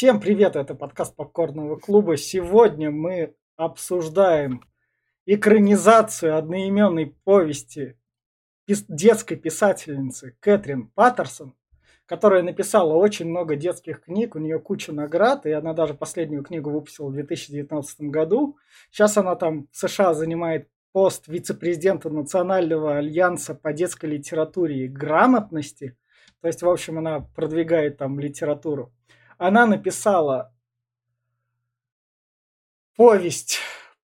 Всем привет, это подкаст Попкорного клуба. Сегодня мы обсуждаем экранизацию одноименной повести детской писательницы Кэтрин Паттерсон, которая написала очень много детских книг, у нее куча наград, и она даже последнюю книгу выпустила в 2019 году. Сейчас она там в США занимает пост вице-президента Национального альянса по детской литературе и грамотности. То есть, в общем, она продвигает там литературу она написала повесть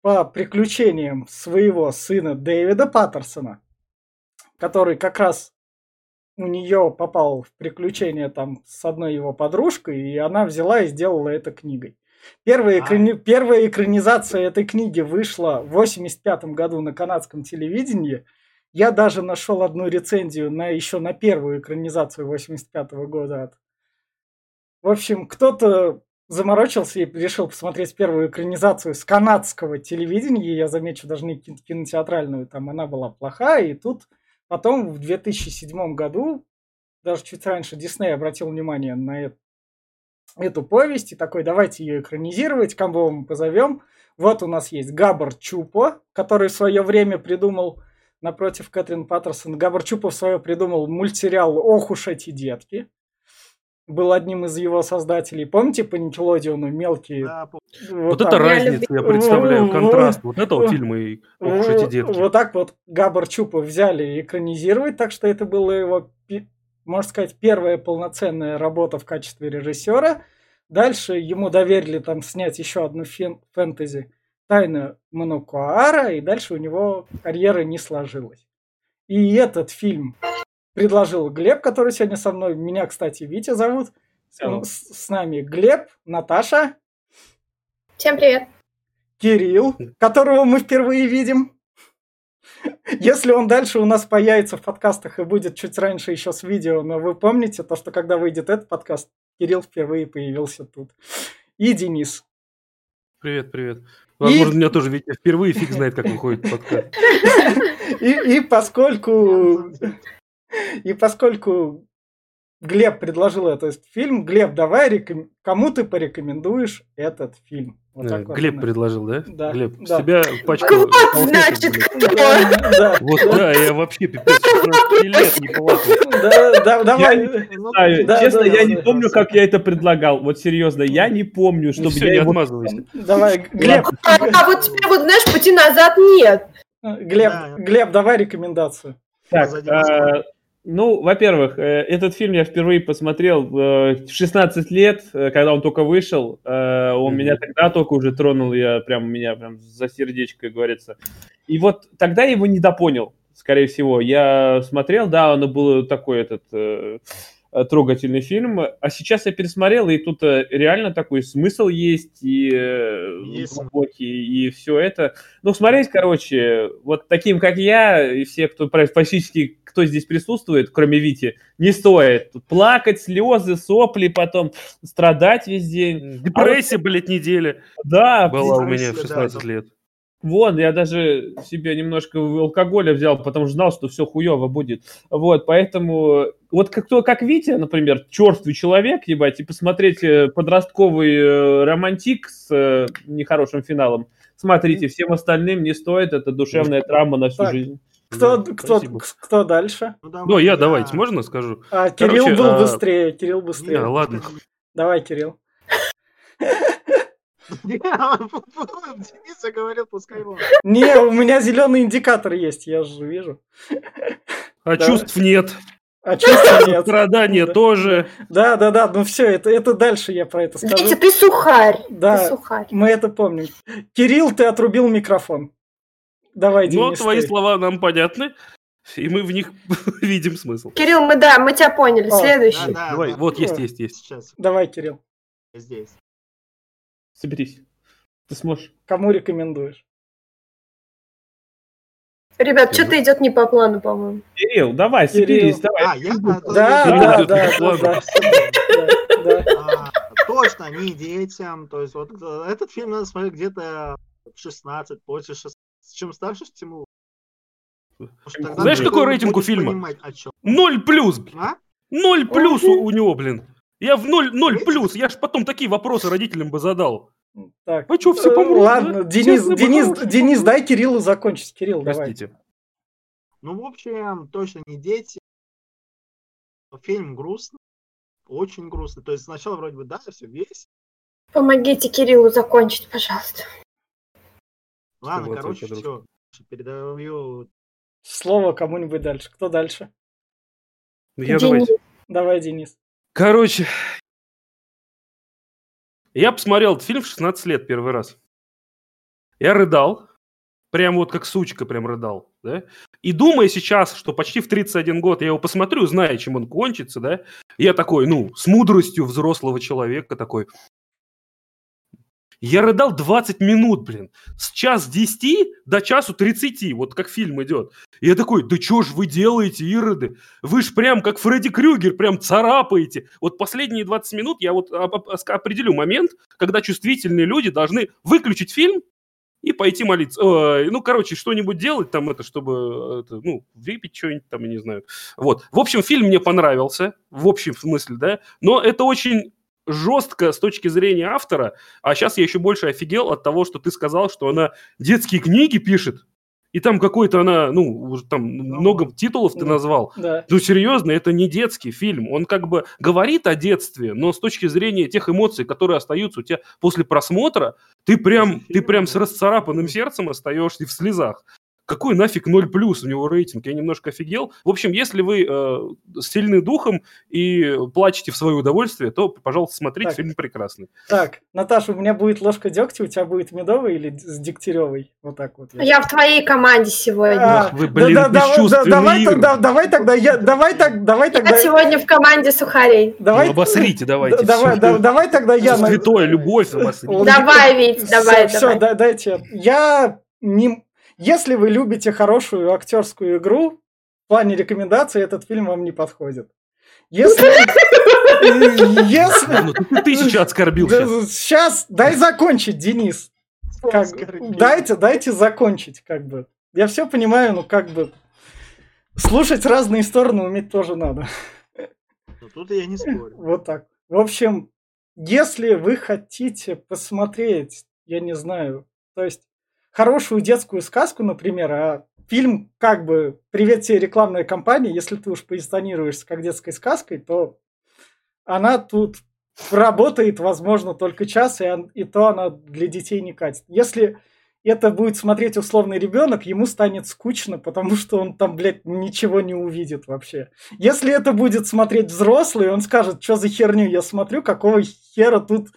по приключениям своего сына Дэвида Паттерсона, который как раз у нее попал в приключения там с одной его подружкой, и она взяла и сделала это книгой. Первая, а. экрани... Первая экранизация этой книги вышла в 85 году на канадском телевидении. Я даже нашел одну рецензию на еще на первую экранизацию 85 года от в общем, кто-то заморочился и решил посмотреть первую экранизацию с канадского телевидения. Я замечу, даже не кинотеатральную, там она была плохая. И тут потом в 2007 году, даже чуть раньше, Дисней обратил внимание на это, эту повесть и такой, давайте ее экранизировать, кого мы позовем. Вот у нас есть Габар Чупо, который в свое время придумал напротив Кэтрин Паттерсон. Габар Чупо в свое придумал мультсериал «Ох уж эти детки» был одним из его создателей. Помните по Никелодиону мелкие? Да, вот, вот это разница, я представляю, контраст вот этого фильма и ох эти детки. Вот так вот Габар Чупа взяли экранизировать, так что это была его, можно сказать, первая полноценная работа в качестве режиссера. Дальше ему доверили там снять еще одну фен- фэнтези «Тайна Манукуара», и дальше у него карьера не сложилась. И этот фильм предложил Глеб, который сегодня со мной. Меня, кстати, Витя зовут. С, с нами Глеб, Наташа. Всем привет. Кирилл, которого мы впервые видим. Если он дальше у нас появится в подкастах и будет чуть раньше еще с видео, но вы помните то, что когда выйдет этот подкаст, Кирилл впервые появился тут. И Денис. Привет, привет. Возможно, и... меня тоже Витя впервые фиг знает, как выходит подкаст. И, и поскольку и поскольку Глеб предложил этот фильм, Глеб, давай, реком... кому ты порекомендуешь этот фильм? Вот да, Глеб вот, предложил, да? Да. Глебб, да. себя пачку... Вот, значит, кто? Да. Вот, да, я вообще пипец, 16 лет не плакал. Да, да, давай. Честно, я не помню, как я это предлагал. Вот серьезно, я не помню, ну, чтобы я не его... Давай, Глеб. А, а вот теперь вот, знаешь, пути назад нет. Глеб. Глеб, давай рекомендацию. Так, ну, во-первых, э, этот фильм я впервые посмотрел в 16 лет, э, когда он только вышел. Э, он mm-hmm. меня тогда только уже тронул, я прям меня прям за сердечко, говорится. И вот тогда я его недопонял, скорее всего. Я смотрел, да, он был такой этот трогательный фильм. А сейчас я пересмотрел, и тут реально такой смысл есть, и есть. глубокий, и все это. Ну, смотреть, короче, вот таким, как я, и все, кто практически кто здесь присутствует, кроме Вити, не стоит. Тут плакать, слезы, сопли, потом страдать весь день. Депрессия, а вот... блядь, неделя. Да. Была у меня в 16 да, лет. Вон, я даже себе немножко алкоголя взял, потому что знал, что все хуево будет. Вот, поэтому... Вот как, кто, как Витя, например, черствый человек, ебать, и посмотреть э, подростковый э, романтик с э, нехорошим финалом, смотрите, всем остальным не стоит, это душевная травма на всю так, жизнь. Кто, да, кто, кто дальше? Ну, давай, ну я, я давайте, можно скажу? А, Кирилл Короче, был а... быстрее, Кирилл быстрее. Не, ладно. Давай, Кирилл. Денис говорил, пускай его. Не, у меня зеленый индикатор есть, я же вижу. А чувств нет. А чувств нет. Страдания тоже. Да, да, да, ну все, это, это дальше я про это скажу. Витя, ты сухарь. Да, ты сухарь. мы это помним. Кирилл, ты отрубил микрофон. Давай, Денис. Ну, твои слова нам понятны. И мы в них видим смысл. Кирилл, мы да, мы тебя поняли. О, Следующий. Да, да, Давай, да, вот есть, есть, есть. Сейчас. Давай, Кирилл. Здесь. Соберись. Ты сможешь. Кому рекомендуешь? Ребят, что-то идет не по плану, по-моему. Кирилл, давай, соберись, давай. А, я, да, да, да, да, да. Точно, не детям. То есть вот э, этот фильм надо смотреть где-то 16, после 16. Чем старше, тем Знаешь, какой рейтинг у фильма? Ноль плюс. А? Ноль плюс у него, блин. Я в ноль, ноль плюс. Я ж потом такие вопросы родителям бы задал. Так. Вы что, все э, помрут? Ладно, да? Денис, Честно, Денис, что Денис, помрут. дай Кириллу закончить. Кирилл, давай. Простите. Ну, в общем, точно не дети. Фильм грустный, очень грустный. То есть сначала вроде бы, да, все весь. Помогите Кириллу закончить, пожалуйста. Ладно, вот короче, все. Передаю Слово кому-нибудь дальше. Кто дальше? Я Денис. давайте. Давай, Денис. Короче, я посмотрел этот фильм в 16 лет первый раз. Я рыдал. Прям вот как сучка прям рыдал, да? И думая сейчас, что почти в 31 год я его посмотрю, зная, чем он кончится, да? Я такой, ну, с мудростью взрослого человека такой. Я рыдал 20 минут, блин. С час 10 до часу 30, вот как фильм идет. И я такой, да что ж вы делаете, ироды? Вы ж прям как Фредди Крюгер, прям царапаете. Вот последние 20 минут я вот оп- оп- определю момент, когда чувствительные люди должны выключить фильм и пойти молиться. Ой, ну, короче, что-нибудь делать там это, чтобы, это, ну, выпить что-нибудь там, я не знаю. Вот. В общем, фильм мне понравился, в общем смысле, да, но это очень жестко с точки зрения автора, а сейчас я еще больше офигел от того, что ты сказал, что она детские книги пишет, и там какой-то она, ну, там много титулов ты Да. назвал. Да. Ну, серьезно, это не детский фильм. Он как бы говорит о детстве, но с точки зрения тех эмоций, которые остаются у тебя после просмотра, ты прям, ты прям с расцарапанным сердцем остаешься и в слезах. Какой нафиг 0 плюс у него рейтинг? Я немножко офигел. В общем, если вы э, сильны духом и плачете в свое удовольствие, то, пожалуйста, смотрите, Так. фильм прекрасный. Так, Наташа, у меня будет ложка дегтя, у тебя будет медовый или с дегтяревой? Вот так вот. Я в твоей команде сегодня. А, Ах, вы, блин, да, да, да, давай, тогда, давай тогда я, давай так, давай тогда, Я сегодня в команде сухарей. давай, Ну, обосрите, давайте. да- давай, да- давай тогда я, Святое, любовь обосрите. Давай, Вить, давай, все, давай. да, дайте. Я не, если вы любите хорошую актерскую игру, в плане рекомендаций этот фильм вам не подходит. Если, если, Ну, ты тысячу оскорбил Да, сейчас. Сейчас, дай закончить, Денис. Как, дайте, дайте закончить, как бы. Я все понимаю, но как бы слушать разные стороны уметь тоже надо. Ну, тут я не спорю. Вот так. В общем, если вы хотите посмотреть, я не знаю, то есть хорошую детскую сказку, например, а фильм как бы «Привет тебе, рекламная кампания», если ты уж позиционируешься как детской сказкой, то она тут работает, возможно, только час, и, он- и то она для детей не катит. Если это будет смотреть условный ребенок, ему станет скучно, потому что он там, блядь, ничего не увидит вообще. Если это будет смотреть взрослый, он скажет, что за херню я смотрю, какого хера тут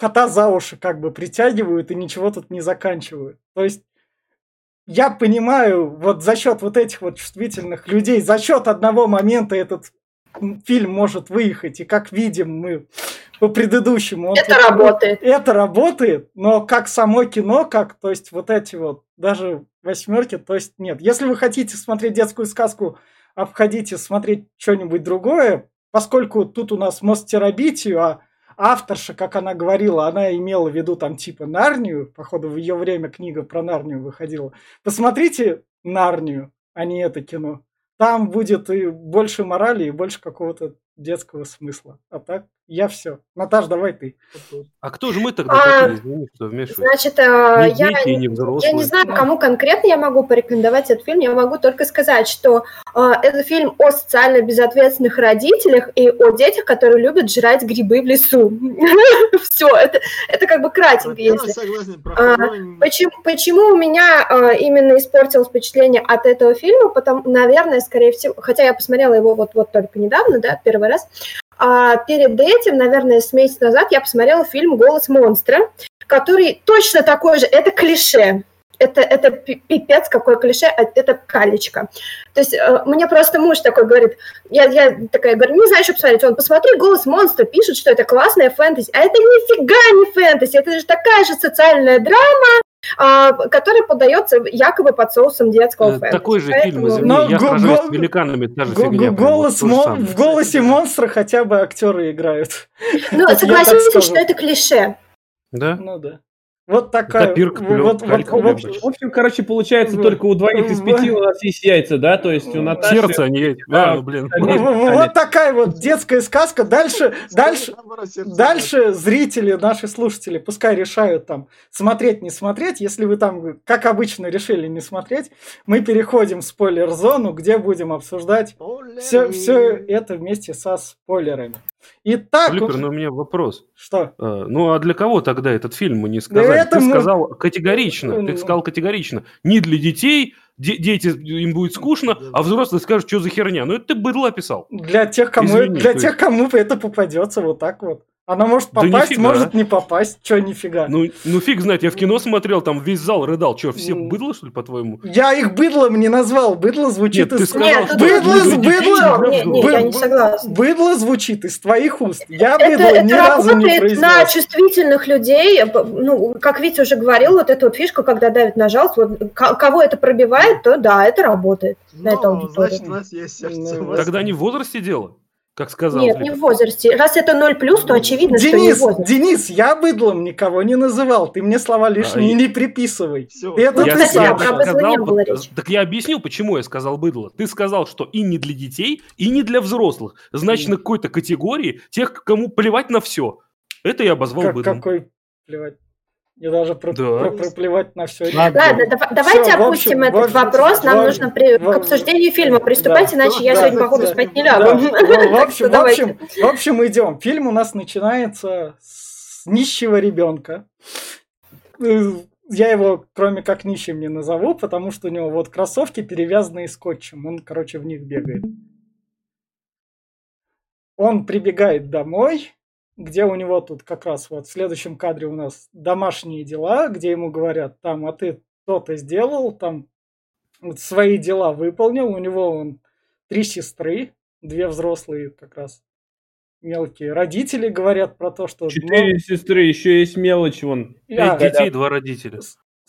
кота за уши как бы притягивают и ничего тут не заканчивают. То есть я понимаю, вот за счет вот этих вот чувствительных людей, за счет одного момента этот фильм может выехать, и как видим мы по предыдущему... он Это тут- работает. это работает, но как само кино, как, то есть вот эти вот, даже восьмерки, то есть нет. Если вы хотите смотреть детскую сказку, обходите смотреть что-нибудь другое, поскольку тут у нас мост терабитию, а авторша, как она говорила, она имела в виду там типа Нарнию, походу в ее время книга про Нарнию выходила. Посмотрите Нарнию, а не это кино. Там будет и больше морали, и больше какого-то детского смысла. А так, я все. Наташ, давай ты. А кто же мы тогда А, извини, что вмешиваемся? Значит, э, Не я, дети не я не знаю, кому конкретно я могу порекомендовать этот фильм. Я могу только сказать, что э, это фильм о социально безответственных родителях и о детях, которые любят жрать грибы в лесу. Все, это, это как бы кратенько, если. согласен, А, Почему, почему у меня э, именно испортилось впечатление от этого фильма? Потому, наверное, скорее всего, хотя я посмотрела его вот, вот только недавно, да, первый раз. А перед этим, наверное, с месяц назад я посмотрела фильм «Голос монстра», который точно такой же, это клише. Это, это пи- пипец, какое клише, а это калечка. То есть э, мне просто муж такой говорит, я, я такая говорю, не знаю, что посмотреть. Он, посмотри, «Голос монстра» пишет, что это классная фэнтези. А это нифига не фэнтези, это же такая же социальная драма, а, которая подается якобы под соусом детского Э, фэнтези. Такой же Поэтому- фильм, извини, Но я го- с великанами, та же Го- фигня. прям, мон- в голосе монстра хотя бы актеры играют. Ну, согласитесь, что это клише. Да? Ну да. Вот такая. Копирка, вот, вот, калька, вот-. В общем, короче, получается, В- только у двоих из пяти у нас есть яйца, да? То есть у Наташи... Сердце, а не яйца. Да. А, ну, блин. Они- вот такая вот детская сказка. Дальше, дальше, Дальше зрители, наши слушатели, пускай решают там смотреть, не смотреть. Если вы там, как обычно, решили не смотреть, мы переходим в спойлер-зону, где будем обсуждать все, все это вместе со спойлерами. Итак, Флиппер, но у меня вопрос. что? А, Ну, а для кого тогда этот фильм мы не сказали? это ты мы- сказал категорично, Ну. ты сказал категорично. Не для детей, де- дети, им будет скучно, а взрослые скажут, что за херня. Ну, это ты быдло описал. Для тех, кому, Извини, для тех, есть- кому это попадется вот так вот. Она может Да попасть, нифига. может не попасть. Че, нифига. Ну, ну, фиг знает, я в кино смотрел, там весь зал рыдал. Что, все Ну. быдло, что ли, по-твоему? Я их быдлом не назвал. Быдло звучит Нет, ты из... сказал, Нет, Быдло, быдло! Нет, нет, я не согласна. Быдло звучит из твоих уст. Я Это, быдло это ни разу не работает на произнес. чувствительных людей. Ну, как Витя уже говорил, вот эта вот фишка, когда давит на жалость, вот, кого это пробивает, то да, это работает. на эту Ну, аудиторию. значит, у нас есть сердце. Ну, вас Тогда не в возрасте дело, как сказал. Нет, не в возрасте. Раз это 0 плюс, то очевидно, что не Денис, возраст. Денис, я быдлом никого не называл. Ты мне слова лишние А, не приписывай. Ты это Ну, ты кстати, сам. про быдло не было речи. так я объяснил, почему я сказал быдло. Ты сказал, что и не для детей, и не для взрослых. Значит, на какой-то категории тех, кому плевать на все. Это я обозвал Как- быдлом. какой плевать. Мне даже про, Да. про- проплевать на все. Ладно. Ладно, дава- давайте Всё, в опустим общем, этот в общем, вопрос. Нам в- нужно при- в- к обсуждению фильма приступать, да, иначе я да, сегодня, да, походу, да. спать не Да, лягу. в, в Так общем, в, общем, в общем, идем. Фильм у нас начинается с нищего ребенка. Я его, кроме как нищим, не назову, потому что у него вот кроссовки перевязанные скотчем. Он, короче, в них бегает. Он прибегает домой, где у него тут как раз вот в следующем кадре у нас домашние дела, где ему говорят, там, а ты то-то сделал, там, вот свои дела выполнил. У него он три сестры, две взрослые как раз мелкие. Родители говорят про то, что ну, Четыре сестры, еще есть мелочь вон. а, Пять детей, два родителя.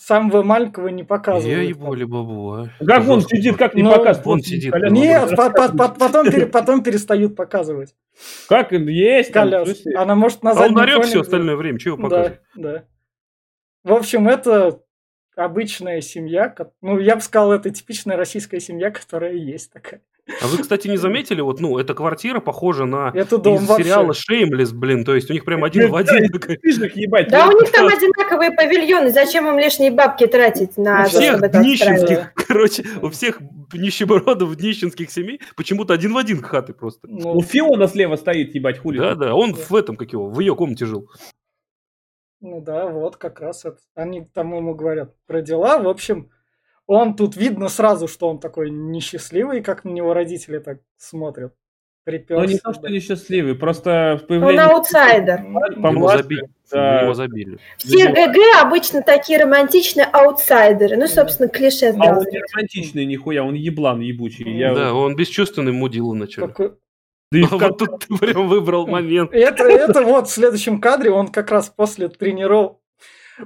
Самого маленького не показывают. Я ебу бабу, а. Как он сидит, как не Ну, показывает? Вот сидит. коляска. Нет, Вот по- по- по- потом, пере- потом перестают показывать. Как есть Коляску. Она может на А он орет все остальное время, чего Да, показывать? да. В общем, это обычная семья. Ну, я бы сказал, это типичная российская семья, которая есть такая. А вы, кстати, не заметили, вот, ну, эта квартира похожа на Это дом из вообще. сериала Shameless, блин, то есть у них прям один в один. Да, у них там одинаковые павильоны. Зачем им лишние бабки тратить на У то, всех устраивать? короче, у всех нищебродов днищенских семей почему-то один в один хаты просто. Ну, У Фиона слева стоит, ебать, хули. Да, да, он в этом, как его, в ее комнате жил. Ну да, вот как раз это. Они там ему говорят про дела. В общем, он тут видно сразу, что он такой несчастливый, как на него родители так смотрят. Приперся. не то, что несчастливый, просто в Он появлении... аутсайдер. Его забили. да. Его забили. Все ГГ обычно такие романтичные аутсайдеры. Ну, собственно, клише А он не романтичный нихуя, он еблан ебучий. Я... Да, он бесчувственный мудила вначале. Какой- Да и вот тут ты прям выбрал момент. Это, это вот в следующем кадре, он как раз после тренировок,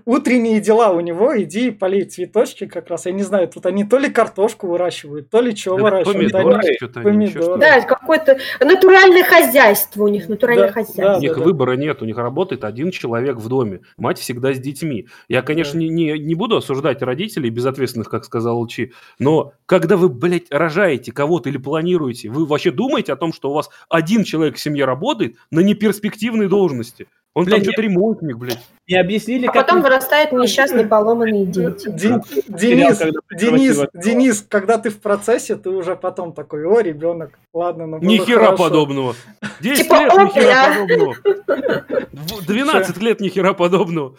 утренние дела у него, иди и полей цветочки как раз. Я не знаю, тут они то ли картошку выращивают, то ли что Да выращивают. Помидоры, Они- что-то они, помидоры. ли. Да, какое-то натуральное хозяйство у них, натуральное Да, хозяйство. У них да. выбора нет, у них работает один человек в доме. Мать всегда с детьми. Я, конечно, не, не, не буду осуждать родителей безответственных, как сказал Лучи, но когда вы, блядь, рожаете кого-то или планируете, вы вообще думаете о том, что у вас один человек в семье работает на неперспективной должности? Он там Блядь, что-то ремонтник, блядь. Не объяснили, А как... потом вырастают несчастные поломанные дети. Ден- Сериал, Денис, когда Денис, Денис, когда ты в процессе, ты уже потом такой, о, ребенок, ладно, ну Ни хера хорошо». подобного. 10 Типа, лет ни хера подобного. В- 12 лет ни хера подобного.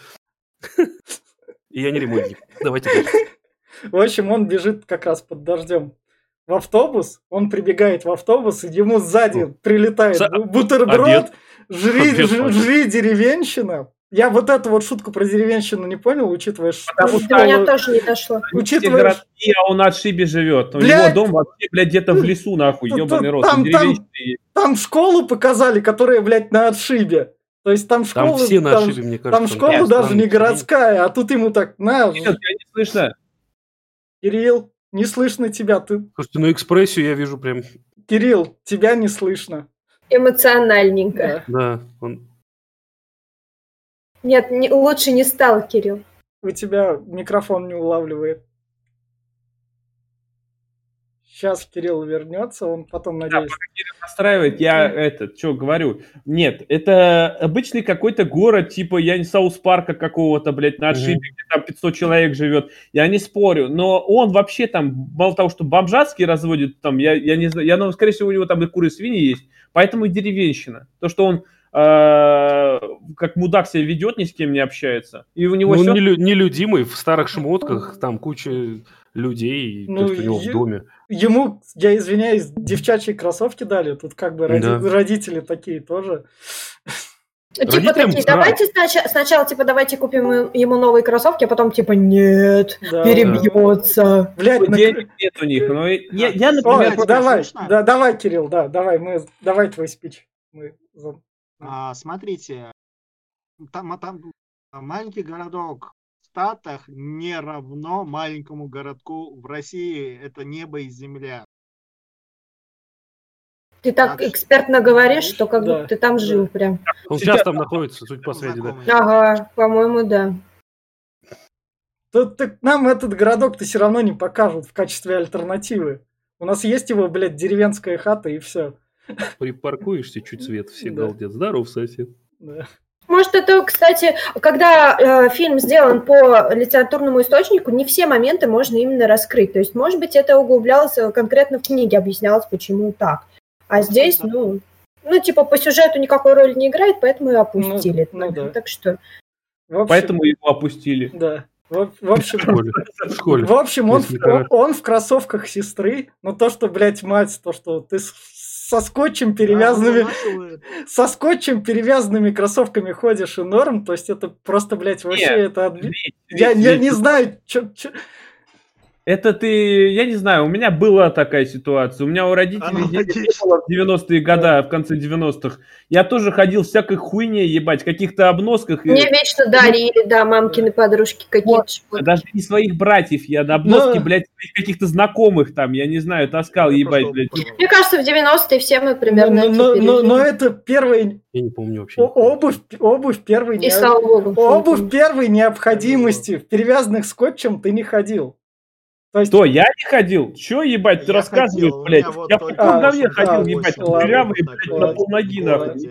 И я не ремонтник. Давайте дальше. В общем, он бежит как раз под дождем в автобус, он прибегает в автобус, и ему сзади прилетает бутерброд, Обед. Жри, Обед, жри, деревенщина. Я вот эту вот шутку про деревенщину не понял, учитывая, что... Потому До меня тоже не дошло. Учитывая, городские, а он на отшибе живет. У Блядь! него дом вообще, блядь, где-то в лесу, нахуй, ебаный рот. там- там- там школу показали, которая, блядь, на отшибе. То есть там Там школа... все на там- ошибе, мне кажется. Там школа Нет, даже там не городская, а тут ему так, на, Нет, тебя не слышно. Кирилл, не слышно тебя, ты... Слушайте, ну экспрессию я вижу прям, Кирилл, тебя не слышно. Эмоциональненько. Да. да, он... Нет, не- лучше не стал, Кирилл. У тебя микрофон не улавливает. Сейчас Кирилл вернется, он потом, надеюсь... настраивает, я это, что говорю. Нет, это обычный какой-то город, типа, я не Саус Парка какого-то, блядь, на отшибе, где там 500 человек живет. Я не спорю, но он вообще там, мало того, что бомжатский разводит, там, я, я не знаю, я, ну, скорее всего, у него там и куры, и свиньи есть, поэтому и деревенщина. То, что он как мудак себя ведет, ни с кем не общается. И у него Ну, всё- нелю- нелюдимый, в старых шмотках, там куча людей, и Ну, то, что у него в доме. Ему, я извиняюсь, девчачьи кроссовки дали. Тут как бы роди- Да. родители такие тоже. Типа Родителям такие, давайте сначала, сначала, типа, давайте купим ему- новые кроссовки, а потом, типа, нет, Да. перебьется. Блядь, на- денег нет у них. Но я, я, Ой, например, тебя давай, да, давай, Кирилл, да, давай, мы, давай твой спич. Мы за- А, смотрите, там, а там маленький городок в Штатах не равно маленькому городку в России. Это небо и земля. Ты так Так. экспертно говоришь, что как Да, будто ты там да. жил прям. Он Сейчас- там находится, суть по связи, да. Ага, по-моему, да. Тут так нам этот городок-то все равно не покажут в качестве альтернативы. У нас есть его, блядь, деревенская хата и все. Припаркуешься, чуть свет, все Да. галдят. Здоров, сосед. Может, это, кстати, когда э, фильм сделан по литературному источнику, не все моменты можно именно раскрыть. То есть, может быть, это углублялось э, конкретно в книге, объяснялось, почему так. А здесь, да. ну, ну, типа, по сюжету никакой роли не играет, поэтому и опустили. Ну, этот ну да. Так что, общем, поэтому его опустили. Да. В, в общем, В школе. В школе. в общем он, короче. он в кроссовках сестры, но то, что, блядь, мать, то, что ты со скотчем перевязанными, А, со скотчем перевязанными кроссовками ходишь и норм, то есть это просто, блядь, вообще Нет, это... отби- Ведь- Я, ведь- я ведь не знаю, чё- чё- Это ты, я не знаю, у меня была такая ситуация. У меня у родителей детей не было в 90-е годы, в конце 90-х. Я тоже ходил всякой хуйне, ебать, в каких-то обносках. и- мне вечно дарили, да, мамкины подружки какие-то. шмотки. Даже не своих братьев, я на обноски, Но- блядь, своих каких-то знакомых там, я не знаю, таскал, Я ебать, пошел блядь. Мне кажется, в 90-е все мы примерно но, это но- но- но это первый... Я не помню вообще. Обувь, обувь первой... И не- слава богу. Обувь первой необходимости. В перевязанных скотчем ты не ходил. То есть... Что, я не ходил? Че, ебать, ты Я рассказываешь, ходил, блядь? вот Я каком говне ходил, да, ебать, дырявый, блядь, на полноги, нахуй.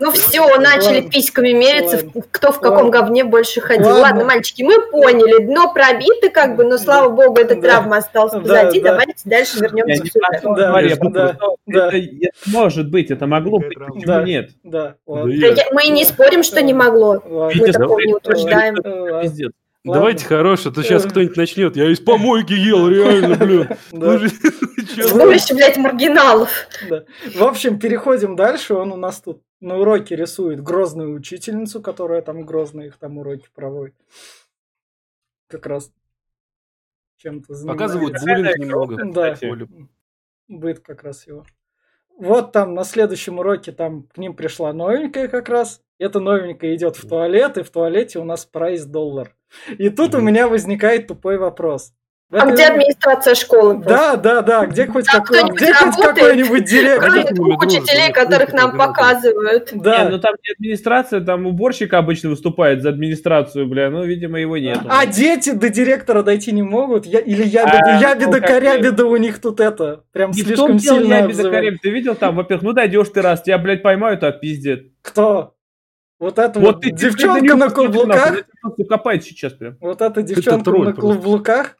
Ну все, начали Ладно. письками мериться, кто в каком Ладно. говне больше ходил. Ладно. Ладно, мальчики, мы поняли, дно пробито, как бы, но слава богу, эта травма осталась Да, позади. да. Давайте дальше вернемся не к сюжету. про то Да, говорю, я да, просто- да. это- это может быть, это могло быть, почему Да. нет? Да. Да Мы не спорим, что не могло. Мы такого не утверждаем. Э, ладно. Давайте хорош, а то сейчас Э. кто-нибудь начнет. Я из помойки ел, реально, блин. Сборище, блядь, маргиналов. В общем, переходим дальше. Он у нас тут на уроке рисует грозную учительницу, которая там грозно их там уроки проводит. Как раз чем-то занимается. Показывают буллинг немного. Да, быт как раз его. Вот там на следующем уроке там к ним пришла новенькая как раз. Эта новенькая идет в туалет, и в туалете у нас прайс доллар. И тут у меня возникает тупой вопрос. В А этой- где администрация школы? Да, да, да, где хоть, кто-нибудь где хоть какой-нибудь директор? Кроме двух учителей, которых нам показывают. Да. Не, ну там не администрация, там уборщик обычно выступает за администрацию, бля, ну, видимо, его нет. А дети до директора дойти не могут? Я, или ябеда, А, ябеда ну, как корябеда у них тут это, прям Не слишком сильно я безокорем. Ты видел там, во-первых, ну дойдешь ты раз, тебя, блядь, поймают, а пиздец. Кто? Вот эта вот, Вот ты девчонка ты на каблуках? копает сейчас прям. Вот эта девчонка тролль на каблуках?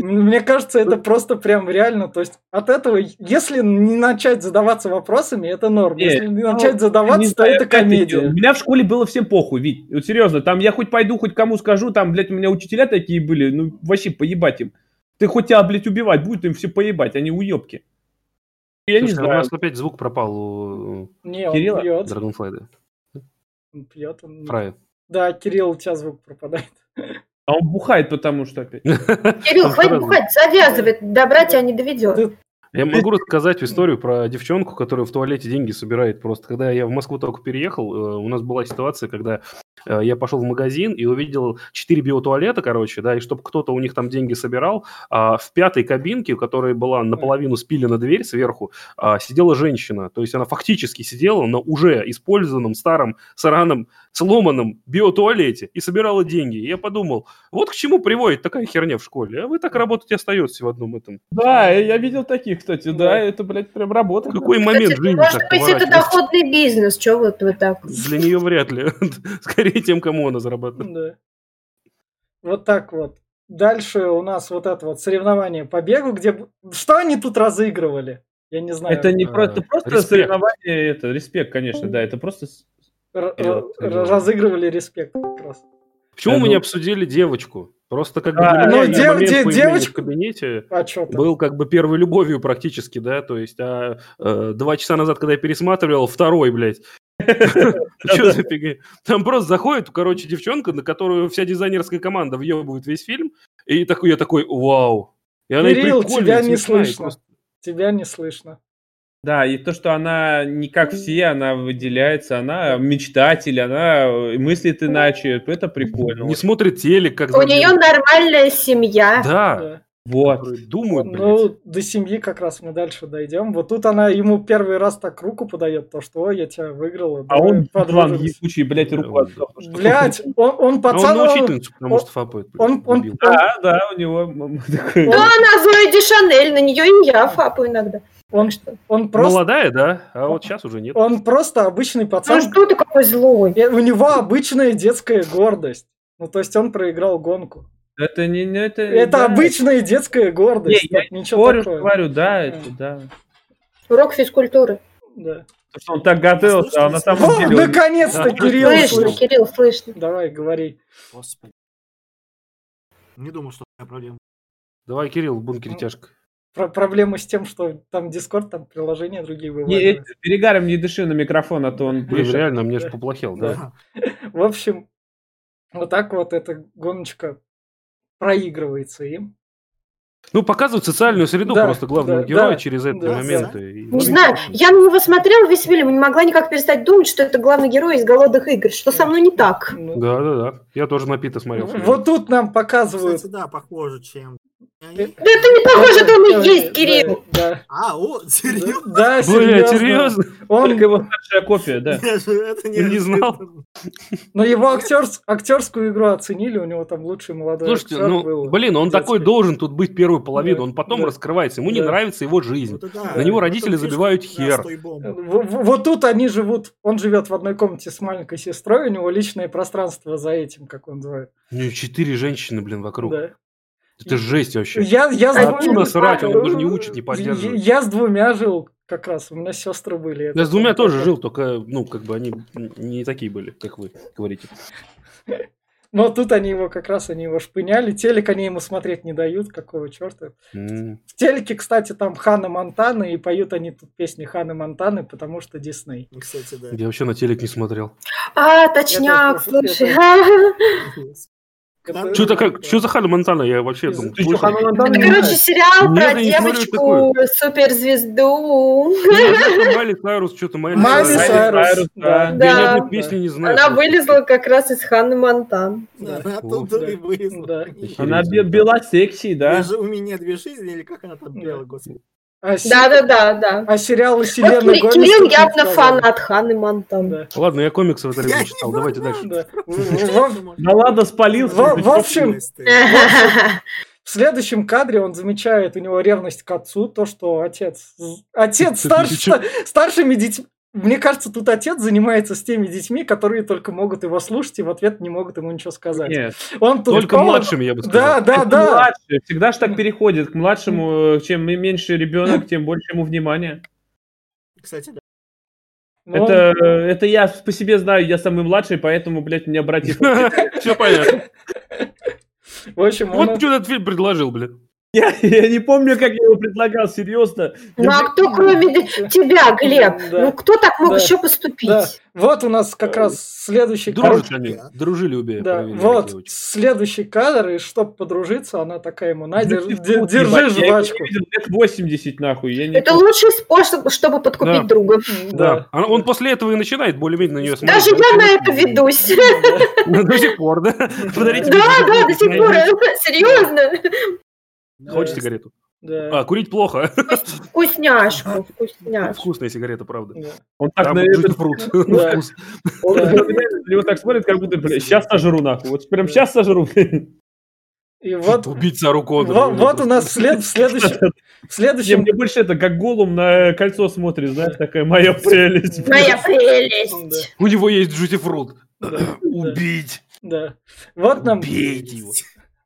Мне кажется, это просто прям реально. То есть от этого, если не начать задаваться вопросами, это норм. Не, Если не ну, начать Не задаваться, то знаю, это опять-таки, У комедия. меня в школе было всем похуй, Вить. Вот серьезно, там я хоть пойду, хоть кому скажу, там, блядь, у меня учителя такие были, ну, вообще поебать им. Ты хоть тебя, блядь, убивать, будет им все поебать, они уебки. Я не Слушай, а У знаю. нас опять звук пропал у Не, Кирилла? Dragonfly, да. Он пьет. он- Фрая. Да, Кирилл, у тебя звук пропадает. А он бухает, потому что опять. Кирилл, хватит бухать, завязывай, добра тебя не доведет. Я могу рассказать историю про девчонку, которая в туалете деньги собирает. Просто когда я в Москву только переехал, э, у нас была ситуация, когда э, я пошел в магазин и увидел 4 биотуалета, короче, да, и чтобы кто-то у них там деньги собирал, а в пятой кабинке, у которой была наполовину спилена дверь сверху, а, сидела женщина. То есть она фактически сидела на уже использованном старом сраном сломанном биотуалете и собирала деньги. И я подумал, вот к чему приводит такая херня в школе. А вы так работать и остаетесь в одном этом. Да, я видел таких, кстати, да, Да. это, блядь, прям работает. Какой момент Кстати, жизни может быть, это доходный бизнес, что вот вы так? Для нее вряд ли. Скорее тем, кому она зарабатывает. Да. Вот так вот. Дальше у нас вот это вот соревнование по бегу, где... Что они тут разыгрывали? Я не знаю. Это не э, просто, просто респект. соревнование, это респект, конечно, да, это просто... Р- р- разыгрывали респект как раз. Почему мы не ну- обсудили девочку? Просто как бы А, ну, дев- момент де- появления девочку- в кабинете А был как бы первой любовью практически, да, то есть а, э, два часа назад, когда я пересматривал, второй, блядь. Что за фигня? Там просто заходит, короче, девчонка, на которую вся дизайнерская команда въебывает весь фильм, и такой, я такой, вау. И она и Кирилл, тебя не слышно. Тебя не слышно. Да, и то, что она не как все, она выделяется, она мечтатель, она э, мыслит иначе, это прикольно. Не смотрит телек, как У нее нормальная семья. Да. Вот. думают, блядь. Ну, до семьи как раз мы дальше дойдем. Вот тут она ему первый раз так руку подает, то что «Ой, я тебя выиграла. А давай он, подружимся». ебучий, блядь, руку Да, отдал. Блядь, он, он А пацан, он на он- учительницу, потому он- что фапает. он- он- дебил. Да, да, у него. Ну, она Зоя Дешанель, на нее и я фапаю иногда. Он, он просто, Молодая, да? А вот сейчас уже нет. он просто обычный Ну пацан. что ты какой злой? И У него обычная детская гордость. Ну, то есть он проиграл гонку. Это не... не- Это, Это да. обычная детская гордость. Не, я ничего Спорю, такого. говорю, да, это да. Урок физкультуры. Да. Потому что он так готовился, а на самом Во, деле... он- наконец-то, Да. Кирилл, Слышно, слышит. Кирилл, слышно. Давай, говори. Господи. Не думал, что такая проблема. Давай, Кирилл, в Ну, бункере тяжко. Про проблема с тем, что там Дискорд, там приложения другие Не, выводят. эти, перегаром не дыши на микрофон, а то он... Блин, реально, мне же поплохел, да. В общем, вот так вот эта гоночка проигрывается им. Ну, показывают социальную среду Да, просто главного да, героя да, через эти да, моменты. И- Не ну, знаю, я на него смотрела весь фильм и не могла никак перестать думать, что это главный герой из «Голодных игр». Что со мной не так? Ну, Да, да, да. Я тоже на Пита смотрел. Вот тут нам показывают... Кстати, да, похоже, чем. Да это не похоже, это он и есть, Кирилл. Да, А, о, серьезно? да, Бля, серьезно. серьезно? Он, Только его старшая копия, да. Я же это не Не знал. но его актерс- актерскую игру оценили, у него там лучший молодой Слушайте, актер ну, был. блин, он такой должен тут быть первую половину, Да, он потом да. раскрывается, ему не нравится его жизнь. Вот это да. На него родители забивают хер. Вот тут они живут, он живет в одной комнате с маленькой сестрой, у него личное пространство за этим, как он называет. У него четыре женщины, блин, вокруг. Да. Это жесть вообще. Я, я, с А двумя- Отцу насрать, он даже не учит, не я, поддерживает. я с двумя жил как раз, у меня сестры были. Я с двумя тоже жил, только, ну, как бы они не такие были, как вы говорите. Но тут они его как раз, они его шпыняли, телек они ему смотреть не дают, какого черта. М. В телеке, кстати, там Хана Монтана, и поют они тут песни Ханы Монтаны, потому что Дисней. Кстати, да. Я вообще на телек не смотрел. А, точняк, слушай. Это- Что такое, что за Хана Монтана? Я вообще Из- думал, Ты что, Ханна Монтана Это, короче, сериал Нет, про девочку, суперзвезду. Майли Сайрус, что-то Майли Майли Сайрус. Да. да. Я ни Да. одной песни не знаю. Она вылезла как раз из Ханны Монтан. Да, Да. оттуда Да. и вылезла. Да. Она бе- бела секси, да? У меня две жизни, или как она там Да. пела, господи. А, се- Да-да-да, да. а сериалы Вот Селены Кирилл Гомес Кирилл явно фанат Ханны Монтан. Да. Ладно, я комиксы в это время читал. Давайте дальше. Да. Да ладно, спалился. В- общем, В следующем кадре он замечает у него ревность к отцу, то, что отец, отец старш- Чё? старшими детьми, мне кажется, тут отец занимается с теми детьми, которые только могут его слушать и в ответ не могут ему ничего сказать. Нет, Он тут Только он- младшими, я бы Да, сказал. да, это да. младший. Всегда же так переходит. К младшему, э, чем меньше ребенок, тем больше ему внимания. Кстати, да. Но Это, э, это я по себе знаю, я самый младший, поэтому, блядь, меня братьев... Все понятно. В общем, Вот что этот фильм предложил, блин. Я, я не помню, как я его предлагал, серьезно. Ну а кто кроме тебя, Глеб? Да. Ну кто так мог Да. еще поступить? Да. Вот у нас как раз следующий Дружат кадр. они, дружелюбие Да, вот девочки. следующий кадр, и чтобы подружиться, она такая ему, ебать, держи я не жвачку. видел лет 80 нахуй. Я не Это помню. лучший способ, чтобы подкупить Да. друга. Да. Она- Он после этого и начинает более-менее на нее смотреть. Даже я на это ведусь. До сих пор, да? Да, да, до сих пор. Серьезно. Хочешь сигарету? Да. А, курить плохо. Вкусняшку, вкусняшку. Вкусная сигарета, правда. Да. Он так Там на этот-. Да. Вкус. он Да. так смотрит, как будто, бля, сейчас сожру нахуй. Вот прям сейчас сожру. И вот, Убить Сару Коннор. во- вот у нас след- в следующем, в следующем, Мне больше это, как голум на кольцо смотрит, знаешь, такая моя прелесть. Моя прелесть. У него есть. Да, да. Убить. да. Вот нам Убейте его.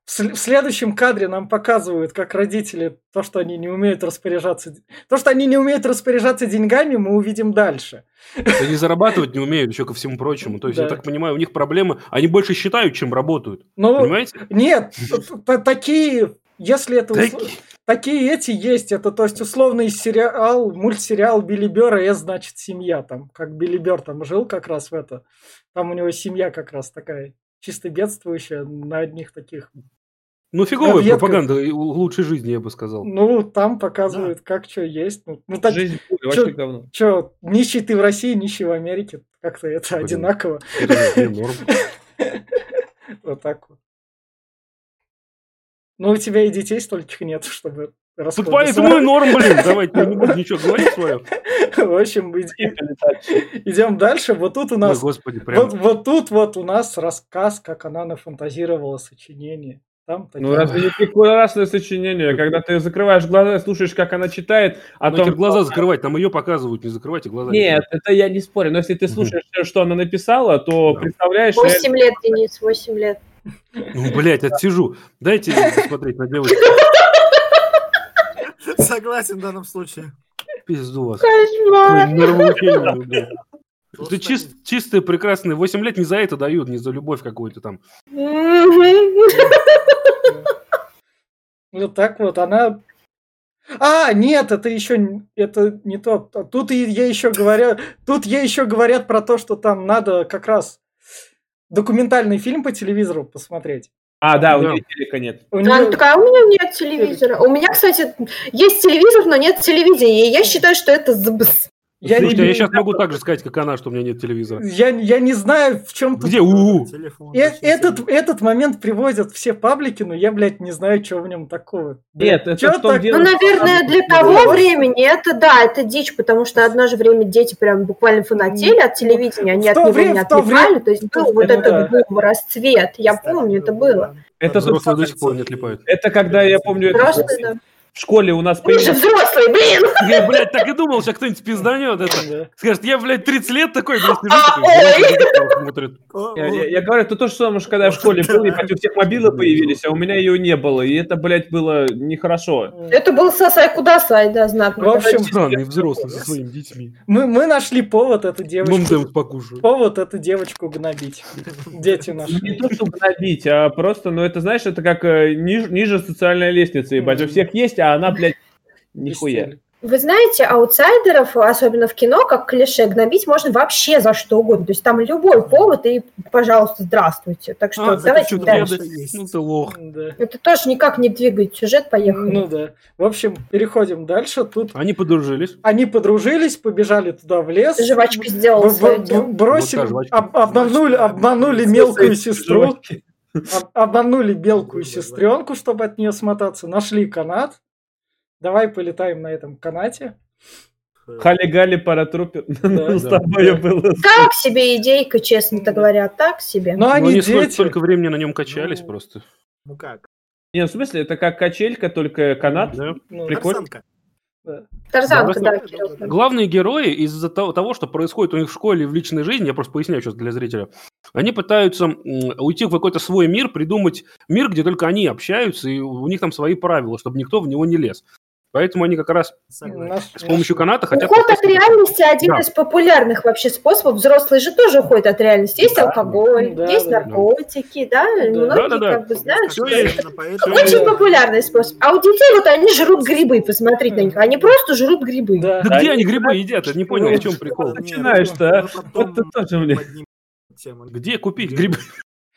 В сл- в следующем кадре нам показывают, как родители, то, что они не умеют распоряжаться, то, что они не умеют распоряжаться деньгами, мы увидим дальше. Они зарабатывать не умеют, еще ко всему прочему. То есть, я Да. так понимаю, у них проблемы. Они больше считают, чем работают. Ну, Понимаете? нет, такие, если это Такие. такие эти есть, это то есть условный сериал, мультсериал Билли Бёрра, «С» значит семья там, как Билли Бёрр там жил как раз в это, там у него семья как раз такая чисто бедствующая на одних таких. Ну, фиговая ветка. пропаганда лучшей жизни, я бы сказал. Ну, там показывают, как что есть. Ну, ну так, Жизнь Чё- вообще говно. что, нищий ты в России, нищий в Америке, как-то это Блин. одинаково. Это не норм. Вот так вот. Ну, у тебя и детей стольких нет, чтобы расходы поэтому и норм, блин. Давайте не будем ничего говорить свое. В общем, идем дальше. Вот тут у Ой, нас... господи, прям. Вот, вот тут вот у нас рассказ, как она нафантазировала сочинение. Там такие... Ну, разве не прекрасное сочинение, когда ты закрываешь глаза и слушаешь, как она читает, а Надо то... глаза закрывать, там ее показывают, не закрывайте глаза. Нет, это я не спорю, но если ты слушаешь, что она написала, то Да. представляешь... реально- Восемь лет, Денис, восемь лет. Ну, блядь, отсижу. Дайте посмотреть на девочку. Согласен в данном случае. Пизду вас. Кошмар. Какое нравоучение, блядь. Это Просто чис- чистые, прекрасные. 8 лет не за это дают, не за любовь какую-то там. Вот так вот она... А, нет, это еще это не то. Тут я еще говорю, тут я еще говорят про то, что там надо как раз документальный фильм по телевизору посмотреть. А, да, у Да. нее телека нет. У Она неё- такая, «А у меня нет телевизора. У меня, кстати, есть телевизор, но нет телевидения. И я считаю, что это збс. Я, Слушайте, не, я сейчас могу так же сказать, как она, что у меня нет телевизора. я, я не знаю, в чем тут... Где УУ? Телефон. Э- этот, этот момент приводят все паблики, но я, блядь, не знаю, что в нем такого. Нет, Блядь, это том так- Ну, что наверное, для того времени это, да, это дичь, потому что одно же время дети прям буквально фанатели от телевидения, они от него время- не то время- то есть был вот Ну этот да. бум, расцвет, я помню, это было. Это, до сих пор не отлипают. это когда я помню, это Просто, да. В школе у нас Мы же появилось... взрослые, блин! Я, блядь, так и думал, сейчас кто-нибудь пизданет это. Скажет, я, блядь, 30 лет такой, блядь, сижу, А. О, Я, о, я- я говорю, это то же самое, что когда я в школе был, и у всех мобилы появились, а у меня ее не было. И это, блядь, было нехорошо. Это был Сасай Кудасай, да, знатно. В общем, Странный взрослый со своими детьми. мы, мы нашли повод эту девочку... Покушаю. Повод эту девочку гнобить. Дети Не нашли. то, чтобы набить, а просто, ну, это, знаешь, это как э, ниж- ниже социальной лестницы, ебать. У всех есть, а она, блядь, нихуя. Вы знаете, аутсайдеров, особенно в кино, как клише, гнобить можно вообще за что угодно. То есть там любой повод, и, пожалуйста, здравствуйте. Так что А, давайте дальше. Ну ты лох. Да. Это тоже никак не двигает сюжет, поехали. Ну да. В общем, переходим дальше. Тут Они подружились. они подружились, побежали туда в лес. Жвачка сделала свое дело. бросили, Вот та жвачка. об- обманули, обманули мелкую сестру, жвачки. об- обманули мелкую сестренку, чтобы от нее смотаться, нашли канат. Давай полетаем на этом канате. Хали-гали паратрупер. Ну, с да. тобой было. Так себе идейка, честно-то говоря, так себе. Но Но они они столько, дети. столько времени на нем качались Ну, просто. Ну как? Не, в смысле, это как качелька, только канат. Да. Ну, Прикольно. Тарзанка. Да, да. Главные герои из-за того, что происходит у них в школе и в личной жизни, я просто поясняю сейчас для зрителя, они пытаются уйти в какой-то свой мир, придумать мир, где только они общаются, и у них там свои правила, чтобы никто в него не лез. Поэтому они как раз Согласен. С помощью каната хотят... Уход от реальности один Да. из популярных вообще способов. Взрослые же тоже уходят от реальности. Есть алкоголь, Да, есть да. наркотики, да? Многие Да-да-да. как бы знают, что это очень популярный способ. А у детей вот они жрут грибы, посмотреть на них. Они просто жрут грибы. Да. Да где они грибы едят? Я не понял, в чем прикол. Начинаешь-то, а? мы потом Вот ты тоже, блин. Где купить грибы?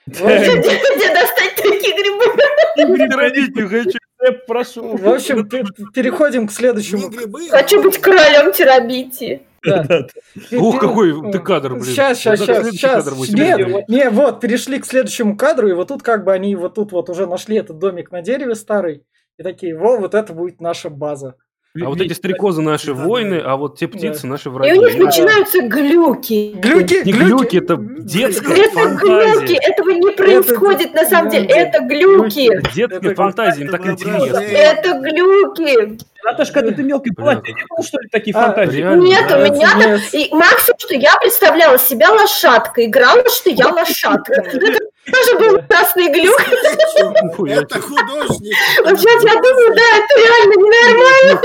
Где достать такие грибы? Родить не хочу. Я прошу. в общем, пе- переходим к следующему. грибы, Хочу быть королем терабитии. Да. Ух, какой ты кадр, блин. Сейчас, сейчас, сейчас, сейчас. Нет, не, вот, перешли к следующему кадру, и вот тут как бы они вот тут вот уже нашли этот домик на дереве старый, и такие, во, вот это будет наша база. А вот эти стрекозы наши воины, а вот те птицы наши И враги. у них начинаются глюки. Глюки, Не глюки, это детская Это глюки, фантазия. этого не происходит на самом деле. Это глюки. Детская Это- фантазия, им так это интересно. Это глюки. Наташ, когда ты мелкий Бля. платье, не было, что ли, такие А, фантазии? Реально, Нет, у меня Нет. И максимум, что я представляла себя лошадкой, играла, что я лошадка. Это тоже был красный глюк. Это художник. Сейчас я думаю, да, это реально ненормально.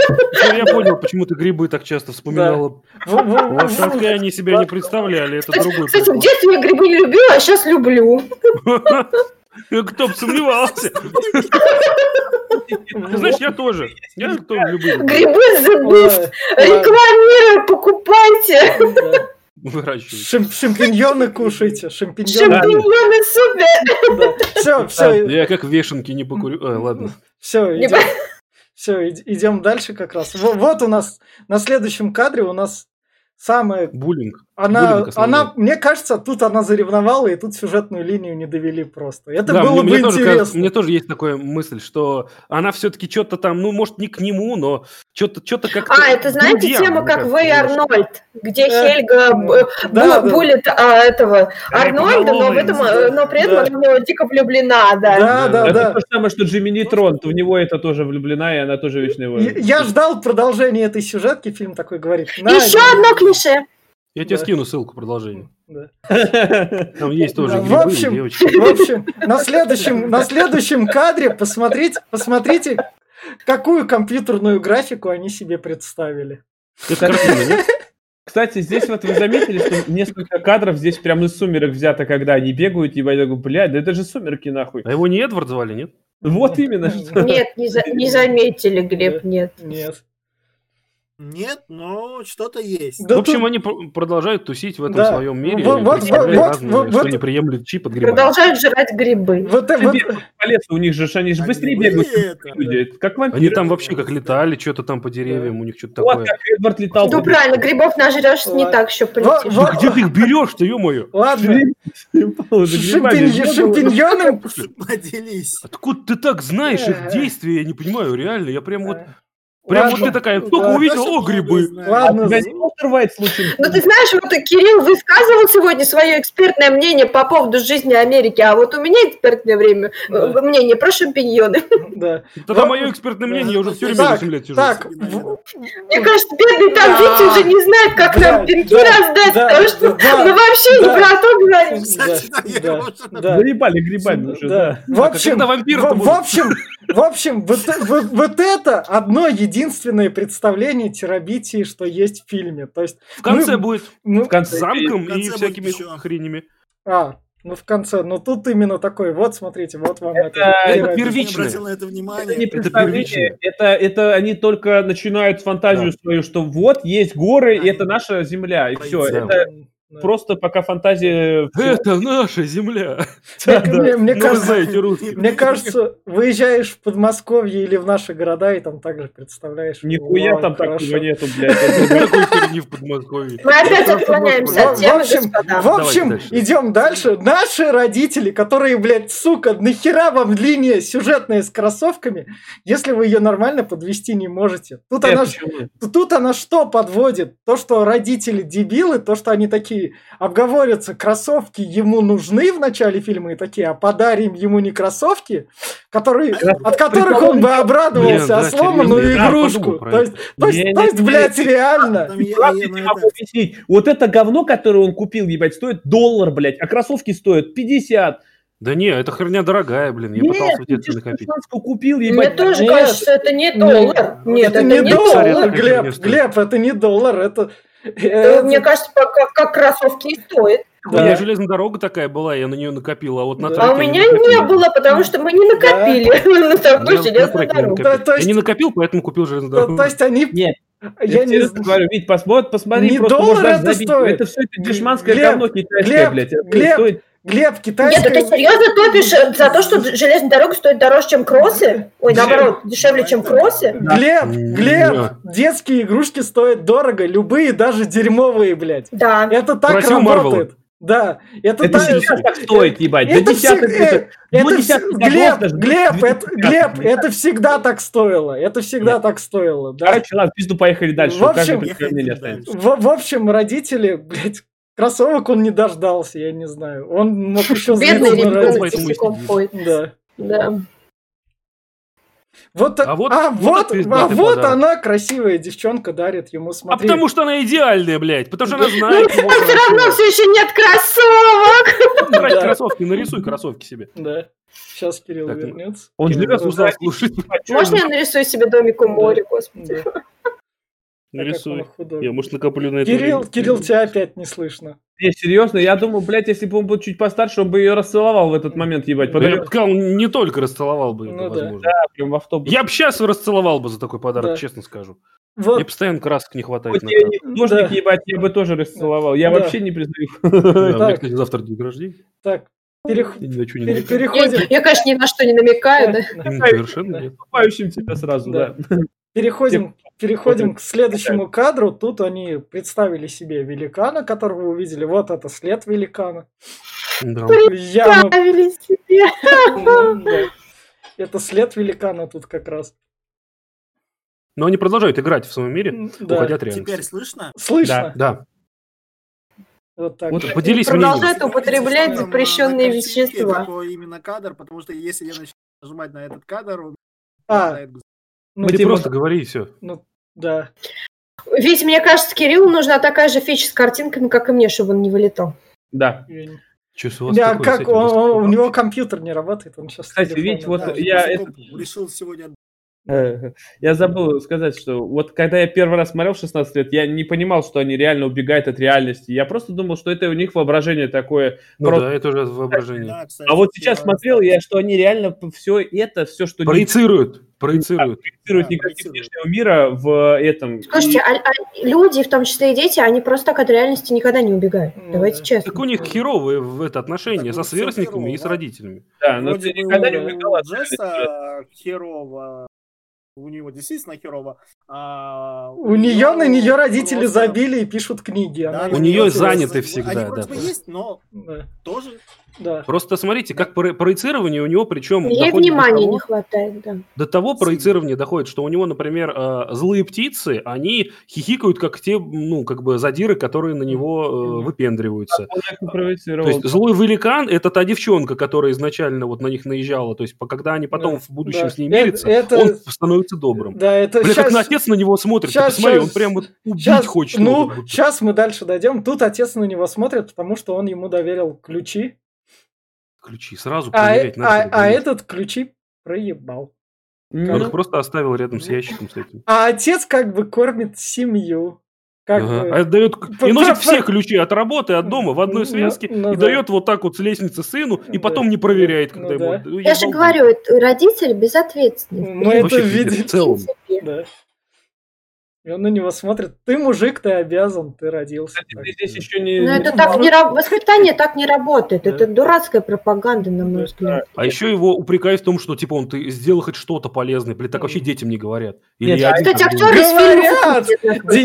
Я понял, почему ты грибы так часто вспоминала. Лошадкой они себя не представляли, это другой Кстати, в детстве я грибы не любила, а сейчас люблю. Кто бы сомневался. Знаешь, я тоже. Я тоже люблю Грибы ладно, Рекламирую, покупайте. Шим- Шампиньоны кушайте, шампиньоны. Шампиньоны супер. Все, все, Я как вешенки не покурю. А, ладно. все, идем. Все, идем дальше как раз. Во- Вот у нас на следующем кадре у нас самое Буллинг. Она, она, мне кажется, тут она заревновала, и тут сюжетную линию не довели просто. Это Да, было мне, бы мне тоже, интересно. кажется- мне тоже есть такая мысль, что она все-таки что-то там, ну, может, не к нему, но что-то что как-то... А, это знаете тему, мне как Вэй немножко. Арнольд, где Э, Хельга б- да, бу- да. булит а, этого Арнольда, но, в этом, да. э, но при этом Да. она в него дико влюблена, да. Да, да, это да. то же самое, что Джимми Нейтрон, в него это тоже влюблена, и она тоже вечно его... Я, я ждал продолжения этой сюжетки, фильм такой говорит. «На, Еще одно клише. Я тебе Да. скину ссылку продолжение. Да. Там есть тоже Да, в грибы и общем, девочки. В общем, на следующем, на следующем кадре посмотрите, посмотрите, какую компьютерную графику они себе представили. Это картина, нет? Кстати, здесь вот вы заметили, что несколько кадров здесь прям из «Сумерек» взято, когда они бегают, ебать, я говорю, блядь, да это же «Сумерки» нахуй. А его не Эдвард звали, нет? Вот именно что. Нет, не, за- не заметили, Глеб, нет. Нет. Нет, но что-то есть. Да в общем, тут- они пр- продолжают тусить в этом Да. своем мире, Вот- вот- вот- разные, вот- что вот- не приемлет чип от грибов. Продолжают жрать грибы. вот, э- вот- По лесу у них же, ж они же А быстрее грибы бегают, люди. Как вампиры. Они там вообще как летали, что-то там по деревьям, у них что-то Вот такое. как Эдвард летал. Ну правильно, грибов нажрешься, не так еще полетишь. во- Да где ты их берешь-то, ё-моё? Ладно, шампиньоны... Поделись. Откуда ты так знаешь их действия? Я не понимаю, реально. Я прям вот... Прям Ладно. вот ты такая, только Да. увидел, Даже о, грибы. Ладно, Тебя не случаем? Ну, ты знаешь, вот Кирилл высказывал сегодня свое экспертное мнение по поводу жизни Америки, а вот у меня экспертное время, Да. э, мнение про шампиньоны. да. Тогда Вот. мое экспертное мнение, я уже в тюрьме Так, 8 лет сижу. Так, Мне кажется, бедный там Да. Витя уже не знает, как Да, нам пинки да, раздать, да, потому что да, мы вообще да. не про то говорим. Кстати, да, да, да. Заебали грибами уже, да. В а общем, в, общем, в общем, вот, э- вот это одно единственное представление терабитии, что есть в фильме. То есть, В конце мы- будет ну, В конце. с замком в конце и всякими ещё. хренями. а, ну в конце, ну тут именно такой, вот смотрите, вот вам это. Это терабития. первич- не первичное. обратил на это Это не внимание. представление, первичное. это, это они только начинают фантазию свою, что вот есть горы, и это наша земля, и все. Да. Это Да. Просто пока фантазия... Это наша земля. Мне- мне- мне Ну, вы кажется, знаете. Мне кажется, выезжаешь в Подмосковье или в наши города и там также представляешь. Нихуя там хорошо. такого нету, блядь. Херни в Подмосковье. Мы опять отклоняемся В, от в темы, общем, в общем, Давайте дальше. идем дальше. Наши родители, которые, блядь, сука, нахера вам линия сюжетная с кроссовками, если вы ее нормально подвести не можете. Тут она, ж- почему? тут она что подводит? То, что родители дебилы, то, что они такие обговорятся, кроссовки ему нужны в начале фильма и такие, а подарим ему не кроссовки, которые, от которых он бы обрадовался, да, а сломанную я игрушку. То есть, то есть, Не, то есть, не, блядь, не. реально. Это- объяснить. Вот это говно, которое он купил, ебать, стоит доллар, блядь, а кроссовки стоят 50. Да не, эта херня дорогая, блин. Я Нет, пытался детстве ж накопить. купил, Мне ебать. тоже нет, кажется, что это не нет, доллар. Нет, это, это не не доллар, доллар. Глеб. Глеб, это не доллар, это... Э, Мне кажется, как, кроссовки и стоит. У да. меня железная дорога такая была, я на нее накопил, а вот на Да. треке А у я меня накопил. не было, потому что мы не накопили на Я такую на железную не дорогу. Да, то Я есть- не накопил, поэтому купил железную дорогу. то есть они... Нет, я я не говорю, Вить, посмотри, посмотри, Не просто доллар это забить. стоит. Это все это дешманское Глеб, говно китайское, Глеб, блядь. Это Глеб, стоит- Глеб, Нет, китайская... да ты серьезно топишь э, за то, что железная дорога стоит дороже, чем кроссы? Ой, наоборот, дешевле, чем кроссы? Глеб. Глеб, детские игрушки стоят дорого, любые, даже дерьмовые, блядь. Да. Это так Спросил работает. Да, это, Это так- сейчас так стоит, ебать. Да Это десяток всег- это- э, это до вс- Глеб, даже, Глеб, до это, 2000-х, Глеб, это всегда так стоило. Это всегда так стоило, да. Короче, ладно, в пизду поехали дальше. В общем. В, в общем, родители, блядь, кроссовок он не дождался, я не знаю. Он мог еще Бедный ребенок босиком ходит. Да. Да. Вот, А вот- а, вот а вот она, красивая девчонка, дарит ему, А смотри. потому что она идеальная, блядь. Потому что она Ну, знает там все равно все еще нет кроссовок. Брать Да. кроссовки, нарисуй кроссовки себе. Да. Сейчас Кирилл вернется. Он Я живет устал в слушать. Можно я нарисую себе домик у моря, господи? Да. Так как он Нарисуй. художник. Я, может, накоплю на это Кирилл, время. Кирилл, тебя опять не слышно. Не, серьезно, я думал, блядь, если бы он был чуть постарше, он бы ее расцеловал в этот момент, ебать. Да Я бы сказал, не только расцеловал бы, Ну да. возможно. прям в автобус. Я бы сейчас расцеловал бы за такой подарок, Да. честно скажу. Вот, Мне постоянно красок не хватает. На я художник, Да. ебать, я бы тоже расцеловал. Я Да. вообще не признаю. Да, кстати, завтра день рождения. так, перех- Я пере- намекаю. Я, переходим, я, конечно, ни на что не намекаю, да. Совершенно Да. нет. Наступающим тебя сразу, Да. да. Переходим, переходим к следующему кадру. Тут они представили себе великана, которого вы увидели. Вот это след великана. Да. Яма. Ставили себе. Да. Это след великана тут как раз. Но они продолжают играть в своем мире, Да. уходя от Теперь реальности. слышно? Слышно? Да. Вот так. Вот поделись Продолжает мнением. употреблять запрещенные вещества. Такой именно кадр, потому что если я начну нажимать на этот кадр, он А, ну, Ты тебе просто говори и все. ну, да. Ведь, мне кажется, Кириллу нужна такая же фича с картинками, как и мне, чтобы он не вылетал. Да. Вас Да, как он- он- у него компьютер не работает, он сейчас. Кстати, ведь вот Да, я это- решил сегодня Я забыл сказать, что вот когда я первый раз смотрел в 16 лет, я не понимал, что они реально убегают от реальности. Я просто думал, что это у них воображение такое. Ну просто- да, это уже воображение. Да, кстати, А вот сейчас да. смотрел я, что они реально все это, все, что не Проецируют, проецируют. проецируют Да, никаких проецируют. внешнего мира в этом. Слушайте, И- а, а люди, в том числе и дети, они просто так от реальности никогда не убегают. Ну Давайте да. честно. Так у них херовые в это отношения Так, со сверстниками херово, и с да. родителями. да, но ты никогда не убегал от. Джесса херово, у него действительно херово. а У нее на нее родители просто- забили и пишут книги. Да, У не нее заняты всегда, Они да, вроде бы просто. есть, но Да, тоже да. Просто смотрите, как про- проецирование у него, причем Ей внимания того- не хватает, да. До того проецирования доходит, что у него, например, э, злые птицы, они хихикают, как те, ну, как бы задиры, которые на него э, выпендриваются. Он. То есть злой великан – это та девчонка, которая изначально вот на них наезжала. То есть по- когда они потом Да, в будущем да. с ней мирятся, это- он становится добрым. Да, это Бля, щас- как на отец на него смотрит. Щас- посмотри, он щас- прям вот убить щас- хочет. Ну, сейчас мы дальше дойдем. Тут отец на него смотрит, потому что он ему доверил ключи, Ключи сразу а, проверять а- надо. а конечно. этот ключи проебал. Он Ну, их просто оставил рядом с ящиком с этим. А отец как бы кормит семью. Как Ага. бы- А отдает- П- и носит все ключи от работы, от дома в одной Ну, связке ну и да. дает вот так вот с лестницы сыну, и Да. потом не проверяет, Ну когда да. ему... Я же говорю, это родители безответственны. Мы это в целом. В принципе. Да. И он на него смотрит. Ты мужик, ты обязан, ты родился. Кстати, Так. ты здесь еще не... Но это не- так не раб- Воспитание так не работает. Да. Это дурацкая пропаганда, на мой взгляд. А еще его упрекают в том, что типа он ты сделал хоть что-то полезное. Блин, так вообще детям не говорят. Или Нет, я а один Кстати, думаю. актеры из фильма Говорят!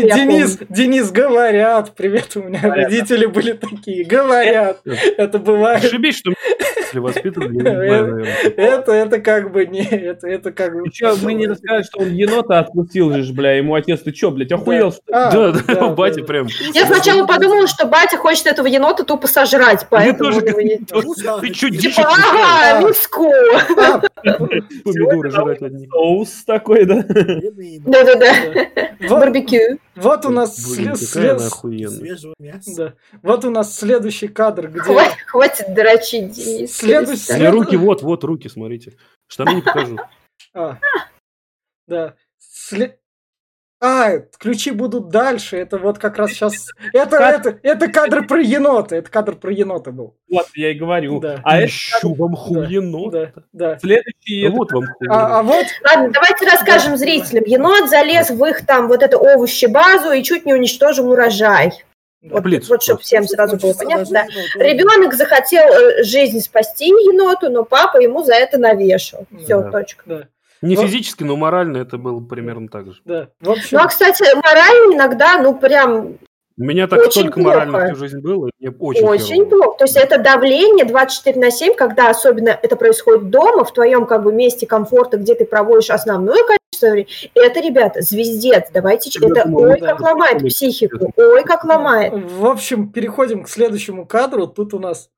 Я Денис. Денис, говорят. Привет, у меня Говорят, родители были такие. Говорят. Это бывает. Ошибись, что меня воспитывали, я не знаю, наверное. Это, это как бы не, это, это как бы... Еще мы не рассказали, что он енота отпустил же, бля, ему отец, ты че, блядь, охуел, что ли? А, Да, да, да, батя да. прям. Я сначала подумала, что батя хочет этого енота тупо сожрать, поэтому не- тоже. Вкусно. Ты что, Типа, ага, миску. Помидоры жрать одни? Соус такой, да? Да-да-да. Барбекю. вот у нас Блин, след- какая она след- охуенная. Свежего мяса. да. Вот у нас следующий кадр, где Хватит, хватит дрочить, Денис. Следующий... Меня руки, вот, вот руки, смотрите. Штаны не покажу. А, да. Сле- А, ключи будут дальше. Это вот как раз сейчас... Это, это, это кадр про енота. Это кадр про енота был. Вот, я и говорю. Да. А это Ищу вам хуенот. Да, да. следующий... это- Вот вам А, хуенот. а вот... Ладно, давайте расскажем зрителям. Енот залез в их там вот эту овощебазу и чуть не уничтожил урожай. Вот, Блиц вот чтобы всем сразу было понятно. Да. Ребенок захотел э, жизнь спасти еноту, но папа ему за это навешал. Все, Да. точка. Да, Не Вот. физически, но морально это было примерно так же. да. В общем, Ну, а, кстати, морально иногда, ну, прям У меня так Очень только плохо. морально всю жизнь было, и мне очень, очень херово. плохо. То есть это давление 24 на 7, когда особенно это происходит дома, в твоем как бы месте комфорта, где ты проводишь основное количество времени. Это, ребята, звездец. Давайте... Я Это думаю, ой, да, как это ломает такое. психику. Ой, как ломает. В общем, переходим к следующему кадру. Тут у нас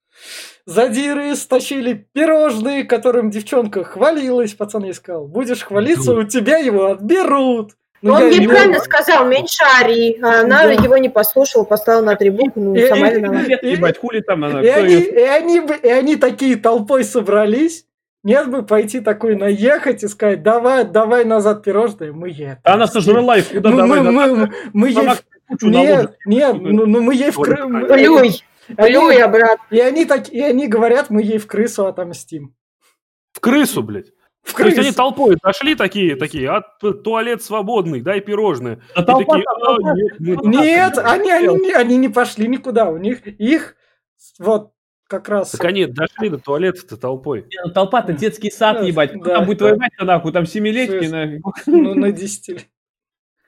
задиры стащили пирожные, которым девчонка хвалилась. Пацан ей сказал, будешь хвалиться, у тебя его отберут. Ну, Он я ей его- правильно сказал, меньше ори. А она Да. его не послушала, поставила на трибунку, ну, И- сама и- виновата. Ебать, хули там она? И они, её- и, они, бы- и они такие толпой собрались. Нет бы пойти такой наехать и сказать, давай, давай назад пирожные, мы ей Она отомстим». сожрала их куда Ну, давай. мы, на- мы- мы ей... Она в- кучу Нет, нет, ну, ну мы ей в кры- Плюй. Плюй, плюй обратно. И они, так, и они говорят, мы ей в крысу отомстим. В крысу, блядь. В То есть они толпой дошли такие, такие, а туалет свободный, дай пирожные. Да И толпа такие, «А, толпа. нет, мы Нет, не они, они, хотел». не- они не пошли никуда. У них их вот как раз... Так они дошли до туалета-то толпой. Не, ну Толпа-то детский сад, Да, ебать. Да, там будет да. воевать-то нахуй? Там семилетки, Слышь, нахуй. Ну, на 10 лет.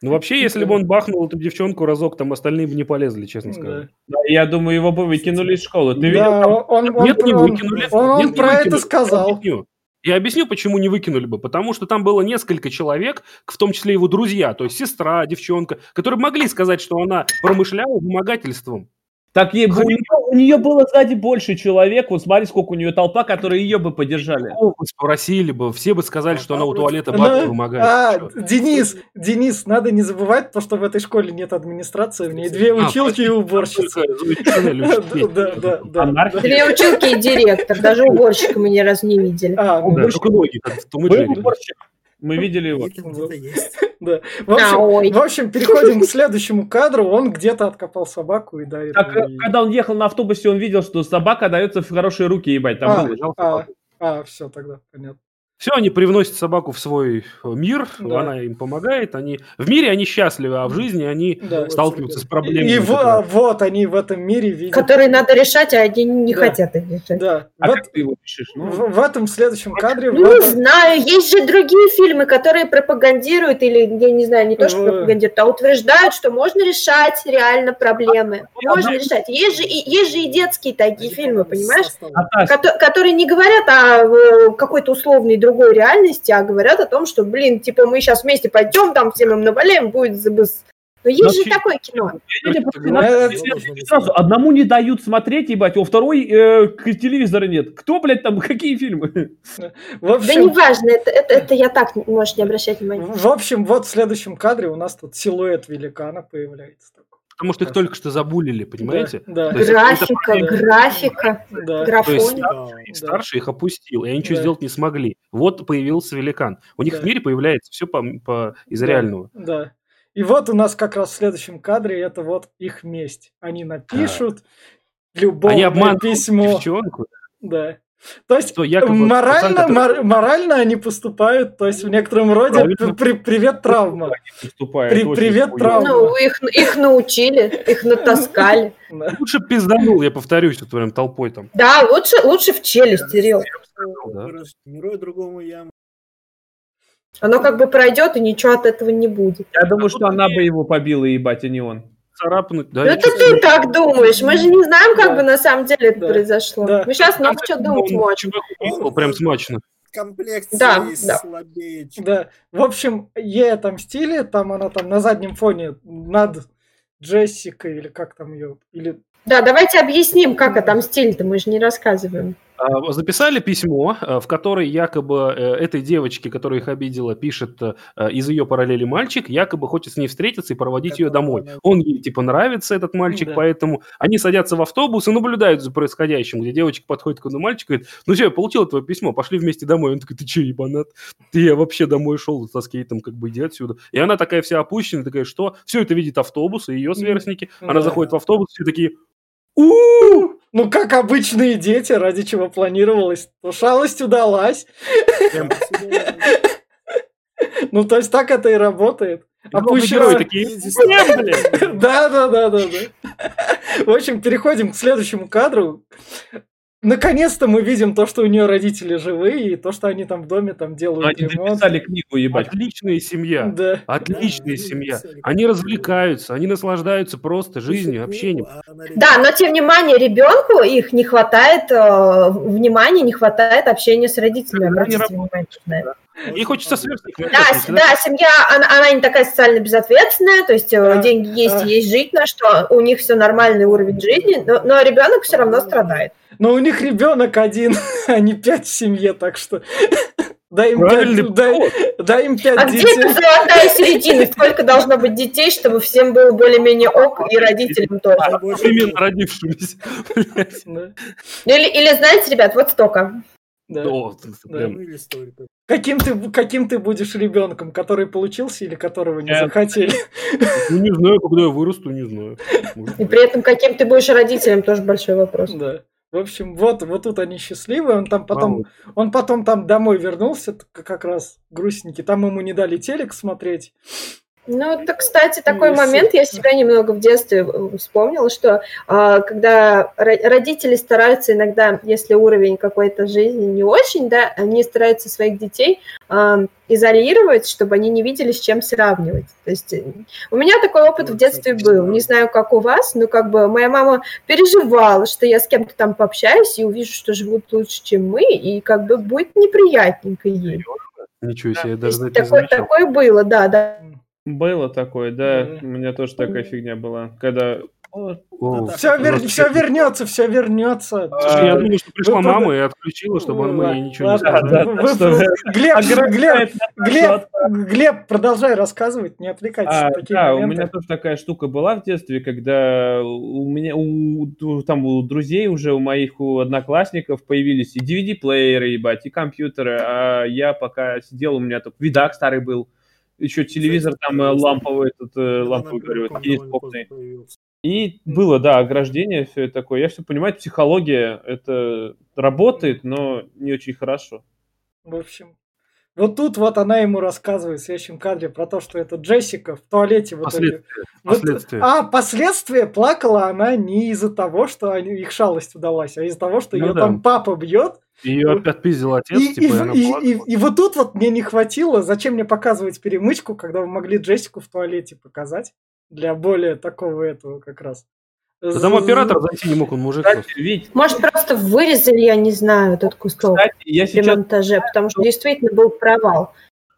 Ну, вообще, если бы он бахнул эту девчонку разок, там остальные бы не полезли, честно Да. сказать. Да, Я думаю, его бы выкинули из школы. Ты Да, видел? он, он, Нет, не он- выкинули. он- он Нет, не про это выкинули. Я сказал. Я объясню, почему не выкинули бы. Потому что там было несколько человек, в том числе его друзья, то есть сестра, девчонка, которые могли сказать, что она промышляла вымогательством. Так ей, бы- у, нее, у нее было сзади больше человек. Вот смотри, сколько у нее толпа, которые ее бы поддержали. Бы спросили бы, все бы сказали, что она у туалета Ну, бабки вымогает. а, Чё? Денис, Денис, надо не забывать, то, что в этой школе нет администрации, в ней две А, училки и уборщица. Две училки и директор. Даже уборщика мы ни разу не видели. А, ну, уборщик. Мы видели его. Да. В общем, в общем, переходим к следующему кадру. Он где-то откопал собаку и дарит Так, э, ей. когда он ехал на автобусе, он видел, что собака дается в хорошие руки, ебать. Там А, лежал а, а, все, тогда понятно. Все, они привносят собаку в свой э, мир, Да. она им помогает. Они... В мире они счастливы, а в жизни они Да. сталкиваются с И, проблемами. и которые- вот они в этом мире видят. Которые надо решать, а они не Да. хотят их решать. Да. А Вот как ты его пишешь? Ну, в, в этом следующем кадре... в Ну, не этом- знаю, есть же другие фильмы, которые пропагандируют, или, я не знаю, не то, что В- пропагандируют, а утверждают, что можно решать реально проблемы. Можно да. решать. Есть же, и, есть же и детские такие фильмы, понимаешь? Кото- которые не говорят о э, какой-то условной другой реальности, а говорят о том, что, блин, типа мы сейчас вместе пойдем, там всем им наваляем, будет забыс. Но есть Вообще- же такое кино. Сразу, одному не дают смотреть, ебать, у второй э, телевизора нет. Кто, блядь, там, какие фильмы? В Да неважно, это, это, это я так, можешь не обращать внимания. в общем, вот в следующем кадре у нас тут силуэт великана появляется. Потому что их только что забулили, понимаете? Да, То есть Графика, это- графика, да. графония. И Да. старший их опустил, и они ничего Да. сделать не смогли. Вот появился великан. У них Да. в мире появляется все по, по- из Да. реального. Да. И вот у нас как раз в следующем кадре это вот их месть. Они напишут любовное Они обманывают письмо. девчонку, Да. То есть что якобы морально, пацан, который- мор- морально они поступают, то есть в некотором роде Правильно. при- привет травма. При- привет, травма. Ну, их, их научили, их натаскали. Лучше пизданул, я повторюсь, вот прям толпой там. Да, лучше, лучше в челюсть, Кирилл. да. Другому яму. Оно как бы пройдет, и ничего от этого не будет. Я думаю, что она бы его побила, ебать, а не он. Царапнуть, да. Это ничего ты так думаешь. Мы же не знаем, как Да. бы на самом деле это Да. произошло. Да. Мы сейчас много он думать можем. писал прям смачно. Комплекции Да, да. слабее. чем- Да. В общем, ей отомстили, там она там на заднем фоне над Джессикой, или как там ее, или Да, давайте объясним, как отомстили-то, мы же не рассказываем. А, Записали письмо, э, в которой якобы э, этой девочке, которая их обидела, пишет э, из ее параллели мальчик, якобы хочет с ней встретиться и проводить ее домой. Он ей типа нравится, этот мальчик, Да. поэтому они садятся в автобус и наблюдают за происходящим, где девочка подходит к одному мальчику и говорит, ну что, я получил твое письмо, пошли вместе домой. Он такой, ты че, ебанат? Ты я вообще домой шел со скейтом, как бы иди отсюда. И она такая вся опущенная, такая, что? Все это видит автобус и ее сверстники. Она Да. заходит в автобус, все такие, у Ну, как обычные дети, ради чего планировалось, то шалость удалась. Ну, то есть так это и работает. Опущенная- герои такие! Да, да, да, да, да. В общем, переходим к следующему кадру. Наконец-то мы видим то, что у нее родители живые, и то, что они там в доме там делают Они ремонт. дописали книгу, ебать. Отличная семья. Да. Отличная Да, семья. они развлекаются, они наслаждаются просто жизнью, общением. Да, но тем не менее ребенку их не хватает э, внимания, не хватает общения с родителями. Обратите внимание на это. Ей хочется сверстников. Да, да, семья, она, она не такая социально безответственная, то есть э, Да, деньги есть, да. есть жить на что, у них все нормальный уровень жизни, но, но ребенок все равно страдает. Но у них ребенок один, а не пять в семье, так что дай им Правильный пять, дай, дай им пять А где детей. эта золотая середина? Сколько должно быть детей, чтобы всем было более-менее ок и родителям тоже? Именно. Да, Или, или знаете, ребят, вот столько. Да. О, Да. прям. Каким ты, каким ты будешь ребенком, который получился или которого не Нет. захотели? Ну, не знаю, когда я вырасту, не знаю. Может И при этом каким ты будешь родителем, тоже большой вопрос. Да. В общем, вот, вот тут они счастливы. Он там потом, Мало. он потом там домой вернулся, как раз грустненький. Там ему не дали телек смотреть. Ну, это, кстати, такой Ну, момент, я себя немного в детстве э, вспомнила, что а, когда ро- родители стараются иногда, если уровень какой-то жизни не очень, да, они стараются своих детей а, изолировать, чтобы они не видели, с чем сравнивать. То есть э, у меня такой опыт в детстве был. Не знаю, как у вас, но как бы моя мама переживала, что я с кем-то там пообщаюсь и увижу, что живут лучше, чем мы, и как бы будет неприятненько ей. Ничего себе, я даже есть такое, такое было, да, да. Было такое, да. Мгм. У меня тоже такая фигня была. Когда... О, Да, Все, так, просто все вернется, все вернется. Слушай, я думаю, что пришла Вы- мама и отключила, чтобы мы ей ничего не Да, да, вы- что вы- Глеб, Глеб, Глеб, Глеб, продолжай рассказывать, не отвлекайтесь А, да, у меня тоже такая штука была в детстве, когда у меня у, у- там у друзей уже у моих у одноклассников появились и DVD-плееры, ебать, и компьютеры, а я пока сидел, у меня только видак старый был, еще телевизор там э, ламповый, этот, э, ламповый, говорю, этот, телескопный. И было, да, ограждение, все это такое. Я все понимаю, психология, это работает, но не очень хорошо. В общем, вот тут вот она ему рассказывает в следующем кадре про то, что это Джессика в туалете в итоге. Последствия. Вот- Последствия. а последствия плакала она не из-за того, что они, их шалость удалась, а из-за того, что Ну ее да. там папа бьет. Ее опять пиздил отец, И, типа, и и- и- и вот тут вот мне не хватило, зачем мне показывать перемычку, когда вы могли Джессику в туалете показать для более такого этого как раз. Да там оператор зайти не мог, он мужик Кстати, просто. Вить, Может, просто вырезали, я не знаю, этот кусок кстати, я при сейчас монтаже, потому что действительно был провал.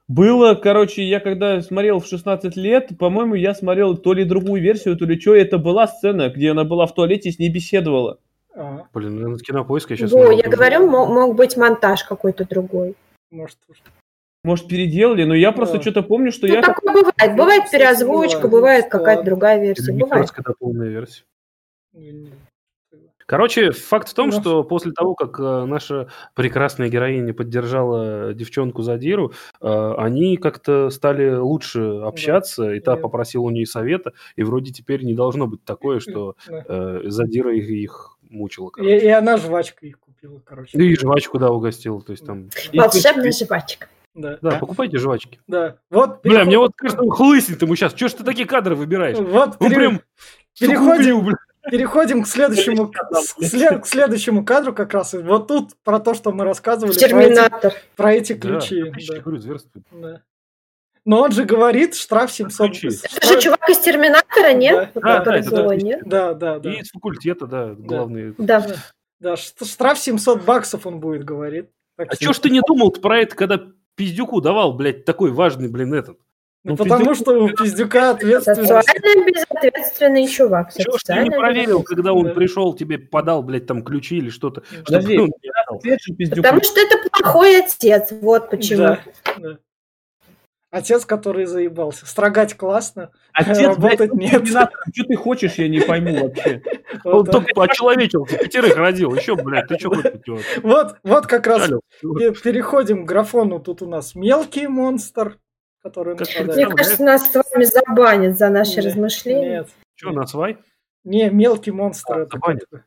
Было, короче, я когда смотрел в 16 лет, по-моему, я смотрел то ли другую версию, то ли что, это была сцена, где она была в туалете и с ней беседовала. Блин, наверное, кинопоиск я сейчас... Во, я говорю, мо- мог быть монтаж какой-то другой. может. Может, переделали, но я просто Да. что-то помню, что Ну, я... такое бывает. Бывает переозвучка, бывает. бывает Да. какая-то другая версия. Или Бывает. когда полная версия. Короче, факт в том, Ну, что после того, как э, наша прекрасная героиня поддержала девчонку Задиру, э, они как-то стали лучше общаться, и та попросила у нее совета, и вроде теперь не должно быть такое, что Да. э, Задира их мучила. И, короче. и она жвачку их купила, короче. Ну и жвачку, да, угостила, то есть там... Волшебная жвачка. Да. Да, покупайте жвачки. Да. Вот, Бля, переход- мне вот кажется, он хлыснет ему сейчас. Чего ж ты такие кадры выбираешь? вот Он пере- прям... переходим- убил. Переходим к следующему, к, к следующему кадру как раз. Вот тут про то, что мы рассказывали про эти, Терминатор. про эти Да, ключи. отлично, да, говорю, да. Но он же говорит штраф 700... Ключи. Это же чувак из Терминатора, нет? Да, да, Который это злой, да. нет? Да, да, да. И из факультета, да, главный. Да. Да, штраф 700 баксов он будет, говорит. Так А что- чё ж ты не думал про это, когда пиздюку давал, блядь, такой важный, блин, этот? Ну, ну, потому пиздюк- что у пиздюка ответственность. Социально безответственный чувак. Чего ж ты не проверил, когда он Да. пришел, тебе подал, блядь, там ключи или что-то? чтобы Подожди. пиздюку. Потому что это плохой отец, вот почему. Да, да. Отец, который заебался. Строгать классно, Отец, работать блядь, нет. терминатор. Что ты хочешь, я не пойму вообще. Он только очеловечился, пятерых родил. Еще, блядь, ты что хочешь вот, вот как раз Алло. пе- переходим к графону. Тут у нас мелкий монстр, который. Мне кажется, нас с вами забанят за наши Нет, размышления. Нет, Что, на свай? не, мелкий монстр. А, это забанят. как-то.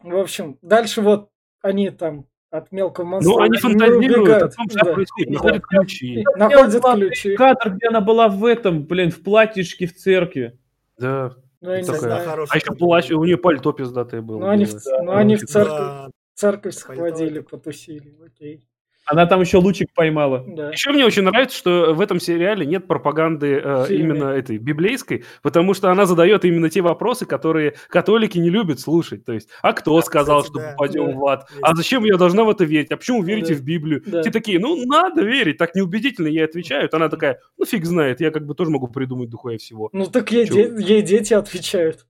В общем, дальше вот они там от мелкого монстра Ну, они фантазируют о убегают. том, что Да. происходит. Да. Находят ключи. Находят ключи. Кадр, где она была в этом, блин, в платьишке в церкви. Да. Ну, я не Такая. знаю. А еще плащ, у нее пальто пиздатое было. Ну, они в, ну, они в Да. церковь, Да, церковь схватили, потусили. Окей. Она там еще лучик поймала. Да. Еще мне очень нравится, что в этом сериале нет пропаганды э, именно этой библейской, потому что она задает именно те вопросы, которые католики не любят слушать. То есть, а кто Да, сказал, кстати, что да. попадем Да. в ад? Есть. А зачем я должна в это верить? А почему вы верите Да. в Библию? Да. Те такие, ну, надо верить. Так неубедительно ей отвечают. Она такая, ну, фиг знает, я как бы тоже могу придумать духуя всего. Ну так ей, де- ей дети отвечают.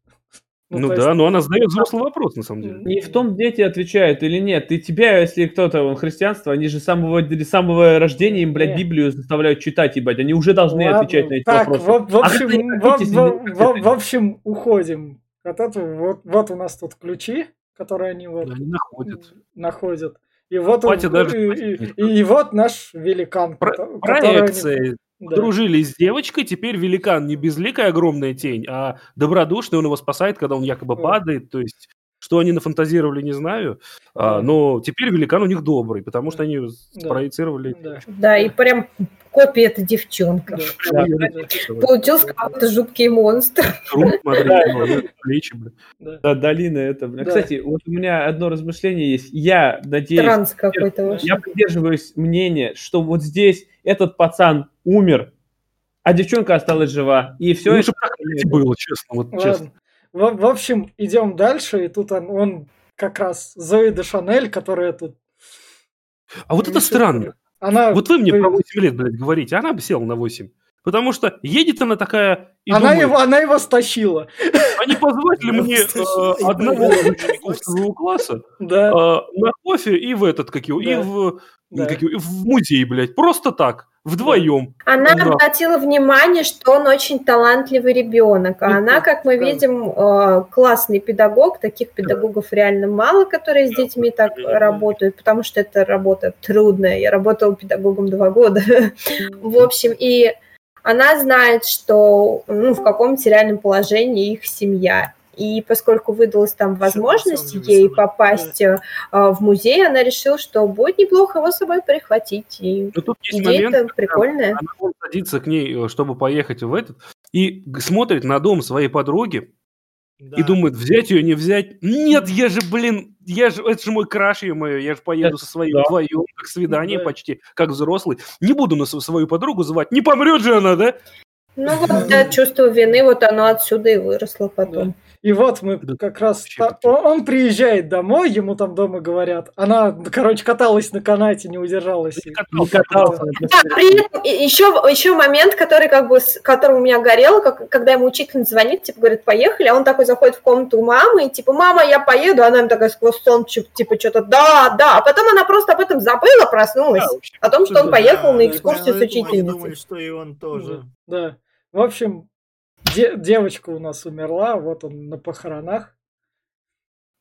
Ну, да, есть- но она задает взрослый вопрос, на самом деле. Не в том, дети отвечают или нет. И тебя, если кто-то, он христианство, они же с самого, с самого рождения им, блядь, Не. Библию заставляют читать, ебать. Они уже должны Ладно, отвечать на эти так, вопросы. В, в А общем, вы в, в- в- в общем, уходим от этого. Вот, вот у нас тут ключи, которые они вот Они находят. находят. И вот, он- даже и, не и- и вот наш великан, Про- кото- который они- проекция. Да. Дружили с девочкой, теперь великан не безликая огромная тень, а добродушный, он его спасает, когда он якобы Да. падает, то есть что они нафантазировали, не знаю, а, Да. но теперь великан у них добрый, потому что они Да. спроецировали. Да, Да, и прям копия эта девчонка. да, да, да, Получился какой-то жуткий монстр. Круг, смотри, ну, плечи, бля. да. Да, долина это. Да. Кстати, вот у меня одно размышление есть. Я надеюсь, Транс какой-то я придерживаюсь мнения, что вот здесь этот пацан умер, а девчонка осталась жива. И все Ну, это... было, честно, вот честно. Ладно. В, в общем, идем дальше, и тут он, он как раз Зои де Шанель, которая тут... А вот это странно. Она, Вот вы мне про появилась. 8 лет, блядь, говорите, она бы села на 8. Потому что едет она такая и она, думает, его, она его стащила. а не позвать ли мне э, одного учеников своего класса Да, э, на кофе и в этот, как его, и в, Да. как его, и в музей, блядь, просто так, вдвоем. Она Да. обратила внимание, что он очень талантливый ребенок. А Ну, она, как мы видим, э, классный педагог. Таких педагогов реально мало, которые с детьми так работают, потому что это работа трудная. Я работала педагогом два года. В общем, и она знает, что ну, в каком материальном положении их семья. И поскольку выдалась там возможность ей попасть э, в музей, она решила, что будет неплохо его с собой прихватить. И Но тут есть идея-то момент, прикольная. она он садится к ней, э, чтобы поехать в этот, и смотрит на дом своей подруги Да. и думает, взять ее, не взять. Нет, я же, блин, я же, это же мой краш, мое, я же поеду со своей Да. вдвоем, как свидание Да. почти, как взрослый. Не буду на св- свою подругу звать, не помрет же она, да? Ну вот, да, чувство вины, вот оно отсюда и выросло потом. И вот мы Да как раз... та- он, приезжает домой, ему там дома говорят. Она, короче, каталась на канате, не удержалась. Не катался. Да, при этом еще, еще момент, который как бы, с которым у меня горел, как, когда ему учительница звонит, типа, говорит, поехали, а он такой заходит в комнату у мамы, и типа, мама, я поеду, а она им такая сквозь сон, типа, что-то, да, да, а потом она просто об этом забыла, проснулась, Да, о том, что он Да, поехал на экскурсию с учительницей. думали, что и он тоже. Да. В общем, де- девочка у нас умерла, вот он на похоронах.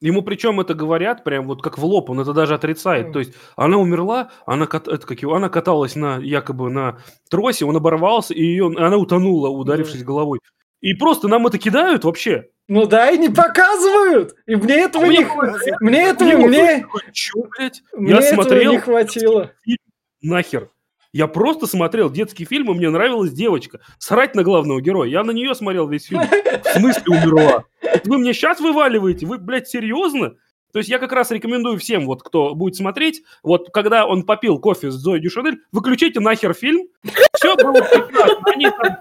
Ему причем это говорят прям вот как в лоб, он это даже отрицает. Мгм. То есть она умерла, она, это как его, она каталась на якобы на тросе, он оборвался, и ее, она утонула, ударившись головой. И просто нам это кидают вообще. Ну да, и не показывают. И мне этого А не... мне х- Разве- Мне этого, мне, Чё, блядь? мне Я этого смотрел не хватило. нахер. Я просто смотрел детский фильм, и мне нравилась девочка. Срать на главного героя. Я на нее смотрел весь фильм. В смысле умерла? Вы мне сейчас вываливаете? Вы, блядь, серьезно? То есть я как раз рекомендую всем, вот кто будет смотреть, вот когда он попил кофе с Зоей Дюшанель, выключите нахер фильм. Все было прекрасно. Они там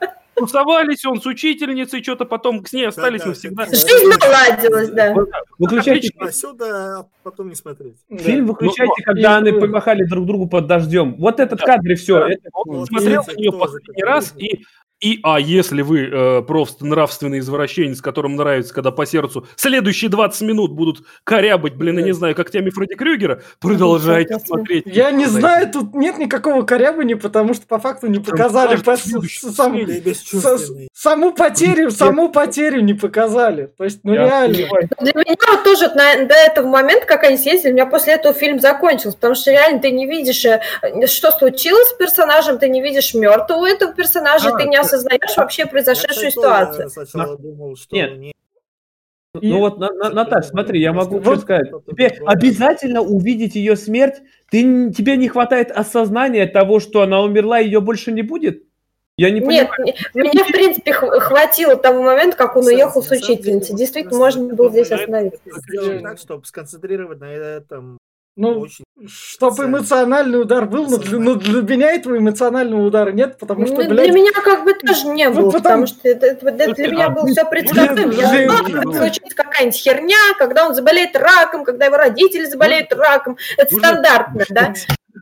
тусовались, он с учительницей, что-то потом с ней остались Да-да, навсегда. Жизнь наладилась, да. Выключайте Отлично. А сюда а потом не смотреть. Да. фильм, выключайте, Ну, когда они помахали друг другу под дождем. Вот этот кадр и все. Да. Это Он смотрел на нее последний раз, и И, а если вы э, просто нравственный извращенец, которому нравится, когда по сердцу следующие 20 минут будут корябать, блин, я не знаю, когтями Фредди Крюгера, продолжайте Соответственно. смотреть. Я не знаю, тут нет никакого корябания, потому что по факту не показали по- сам- саму потерю, саму потерю не показали. То есть, ну Я реально. понимаю. Для меня вот тоже на- до этого момента, как они съездили, у меня после этого фильм закончился, потому что реально ты не видишь, э, что случилось с персонажем, ты не видишь мертвого этого персонажа, А, ты не да. Осознаешь вообще Я, произошедшую тоже ситуацию. сначала думал, что Нет. не- И- Ну вот, На- На- Наташ, смотри, я могу Вот- что сказать. Тебе обязательно увидеть ее смерть. Ты, тебе не хватает осознания того, что она умерла, ее больше не будет? Я не Нет, понимаю. мне, мне, в принципе хватило того момента, как он уехал с учительницей. Действительно, можно было здесь остановиться. Сделать так, чтобы сконцентрировать на этом Ну, очень. чтобы ценно. эмоциональный удар был, но для, но для меня этого эмоционального удара нет, потому что, Ну, блядь, для меня как бы тоже не Ну, было, потому- потому что это, это- это для меня было все предсказуемо. Я знала, случится какая-нибудь херня, когда он заболеет раком, когда его родители заболеют раком. Это Нужно- стандартно, да?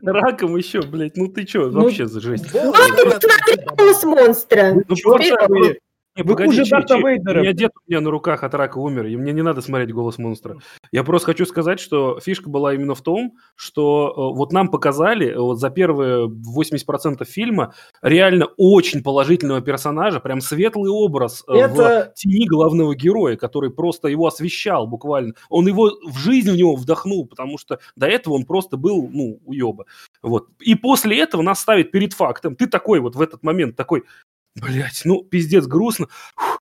Раком еще, блядь, ну ты что, Ну, вообще за жесть. Ну, ты посмотри голос монстра. Ну. Не, Вы погоди, хуже Дарта Вейдера. У меня дед у меня на руках от рака умер, и мне не надо смотреть «Голос монстра». Я просто хочу сказать, что фишка была именно в том, что э, вот нам показали э, вот за первые 80% фильма реально очень положительного персонажа, прям светлый образ э, в это... тени главного героя, который просто его освещал буквально. Он его в жизнь в него вдохнул, потому что до этого он просто был, ну, уеба. Вот. И после этого нас ставит перед фактом. Ты такой вот в этот момент такой, блядь, ну, пиздец, грустно. Фух.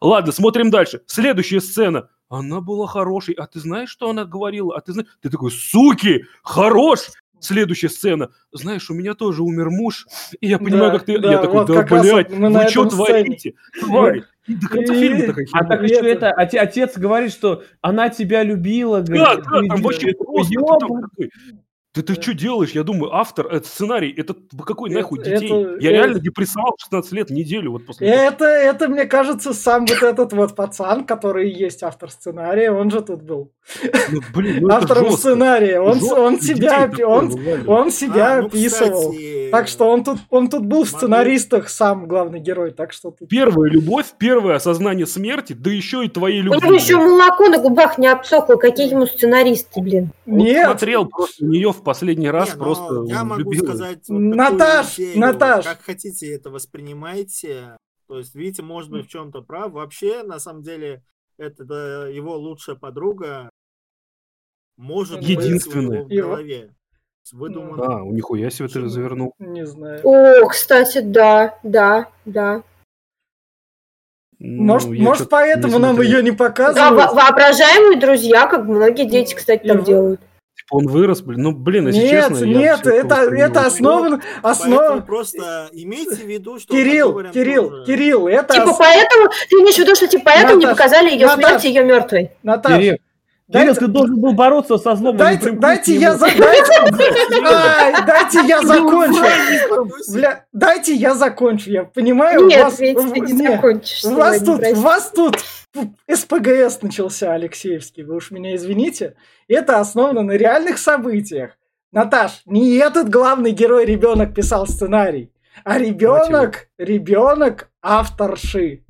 Ладно, смотрим дальше. Следующая сцена. Она была хорошей. А ты знаешь, что она говорила? А ты знаешь... Ты такой, суки, хорош! Следующая сцена. Знаешь, у меня тоже умер муж, и я понимаю, Да, как ты... да, я такой, вот да, блядь, вы что творите? Твари. И до конца И- фильма такая А так еще это- это, оте- отец говорит, что она тебя любила. Да, говорит, да, ты там вообще просто ты Да ты что делаешь? Я думаю, автор, это сценарий, это какой Это- нахуй детей? это- Я это- реально депрессовал в 16 лет неделю вот после этого. Это, это, мне кажется, сам вот этот вот пацан, который и есть автор сценария, он же тут был. Ну, блин, ну это Автором жестко. сценария. Он, Жестко он себя, такое он, он себя А, ну, описывал. кстати, Так что он тут, он тут был в сценаристах сам главный герой, так что тут... Первая любовь, первое осознание смерти, да еще и твоей У любви. него еще молоко на губах не обсохло. Какие ему сценаристы, блин. Он Нет, смотрел просто нее в последний раз, Не, просто я могу любил. сказать вот Наташ, идею, Наташ. как хотите это воспринимайте. То есть, видите, может быть, в чем-то прав. Вообще, на самом деле, это да, его лучшая подруга может быть у Единственная. него в голове. То есть Выдумано. А, у нихуя себе ты завернул. не знаю. О, кстати, да, да, да. Может, Ну, может чё-то поэтому нам ее не Да, показывают? во- воображаемые друзья, как многие дети, кстати, И так делают. Типа он вырос, блин. Ну, блин, если Нет, честно, я нет, вообще это, не это очень- основано, Поэтому основа... просто имейте в виду, что Кирилл, вариант Кирилл, тоже- Кирилл, это... Типа ос- поэтому, ты имеешь в виду, что типа поэтому не Наташ, показали ее Наташ. смерть, ее мертвой? Наташ, Кирилл, дайте- ты должен был бороться со злом. а дайте, дайте я за- дайте- Ай, дайте я закончу. Бля, дайте я закончу. Я понимаю, у Нет, вас... ведь в- ты не закончишь У вас тут, у вас тут СПГС начался, Алексеевский. Вы уж меня извините. Это основано на реальных событиях. Наташ, не этот главный герой ребенок писал сценарий, а ребенок, ребенок авторши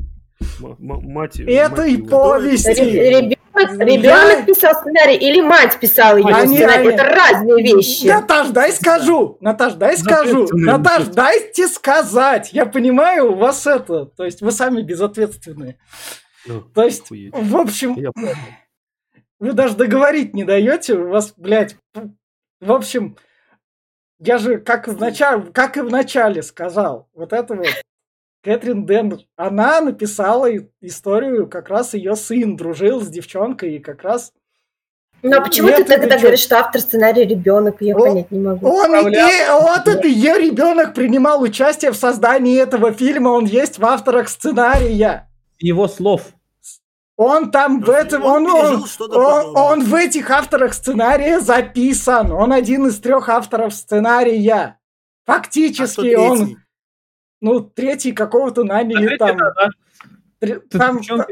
М- мать- этой мать повести. Ребенок, Я- ребенок писал сценарий или мать писала его Они- сценарий? они- Это разные вещи. Наташ, дай скажу. Наташ, дай скажу. Наташ, дайте сказать. Я понимаю, у вас это. То есть вы сами безответственные. Ну, То есть, охуеть. в общем, Я вы даже договорить не даете. У вас, блядь, в общем, я же как, в начале, как и в начале сказал, вот это вот Кэтрин Дэн, она написала историю, как раз ее сын дружил с девчонкой, и как раз Но почему Нет, ты тогда чё? говоришь, что автор сценария ребенок? Я О, понять не могу. Он, и, вот это ее ребенок принимал участие в создании этого фильма, он есть в авторах сценария. Его слов. Он там в этом, он он, он, он- он в этих авторах сценария записан. Он один из трех авторов сценария. А Фактически он, третий? Ну, третий какого-то наняли Третий, там. да, да. там в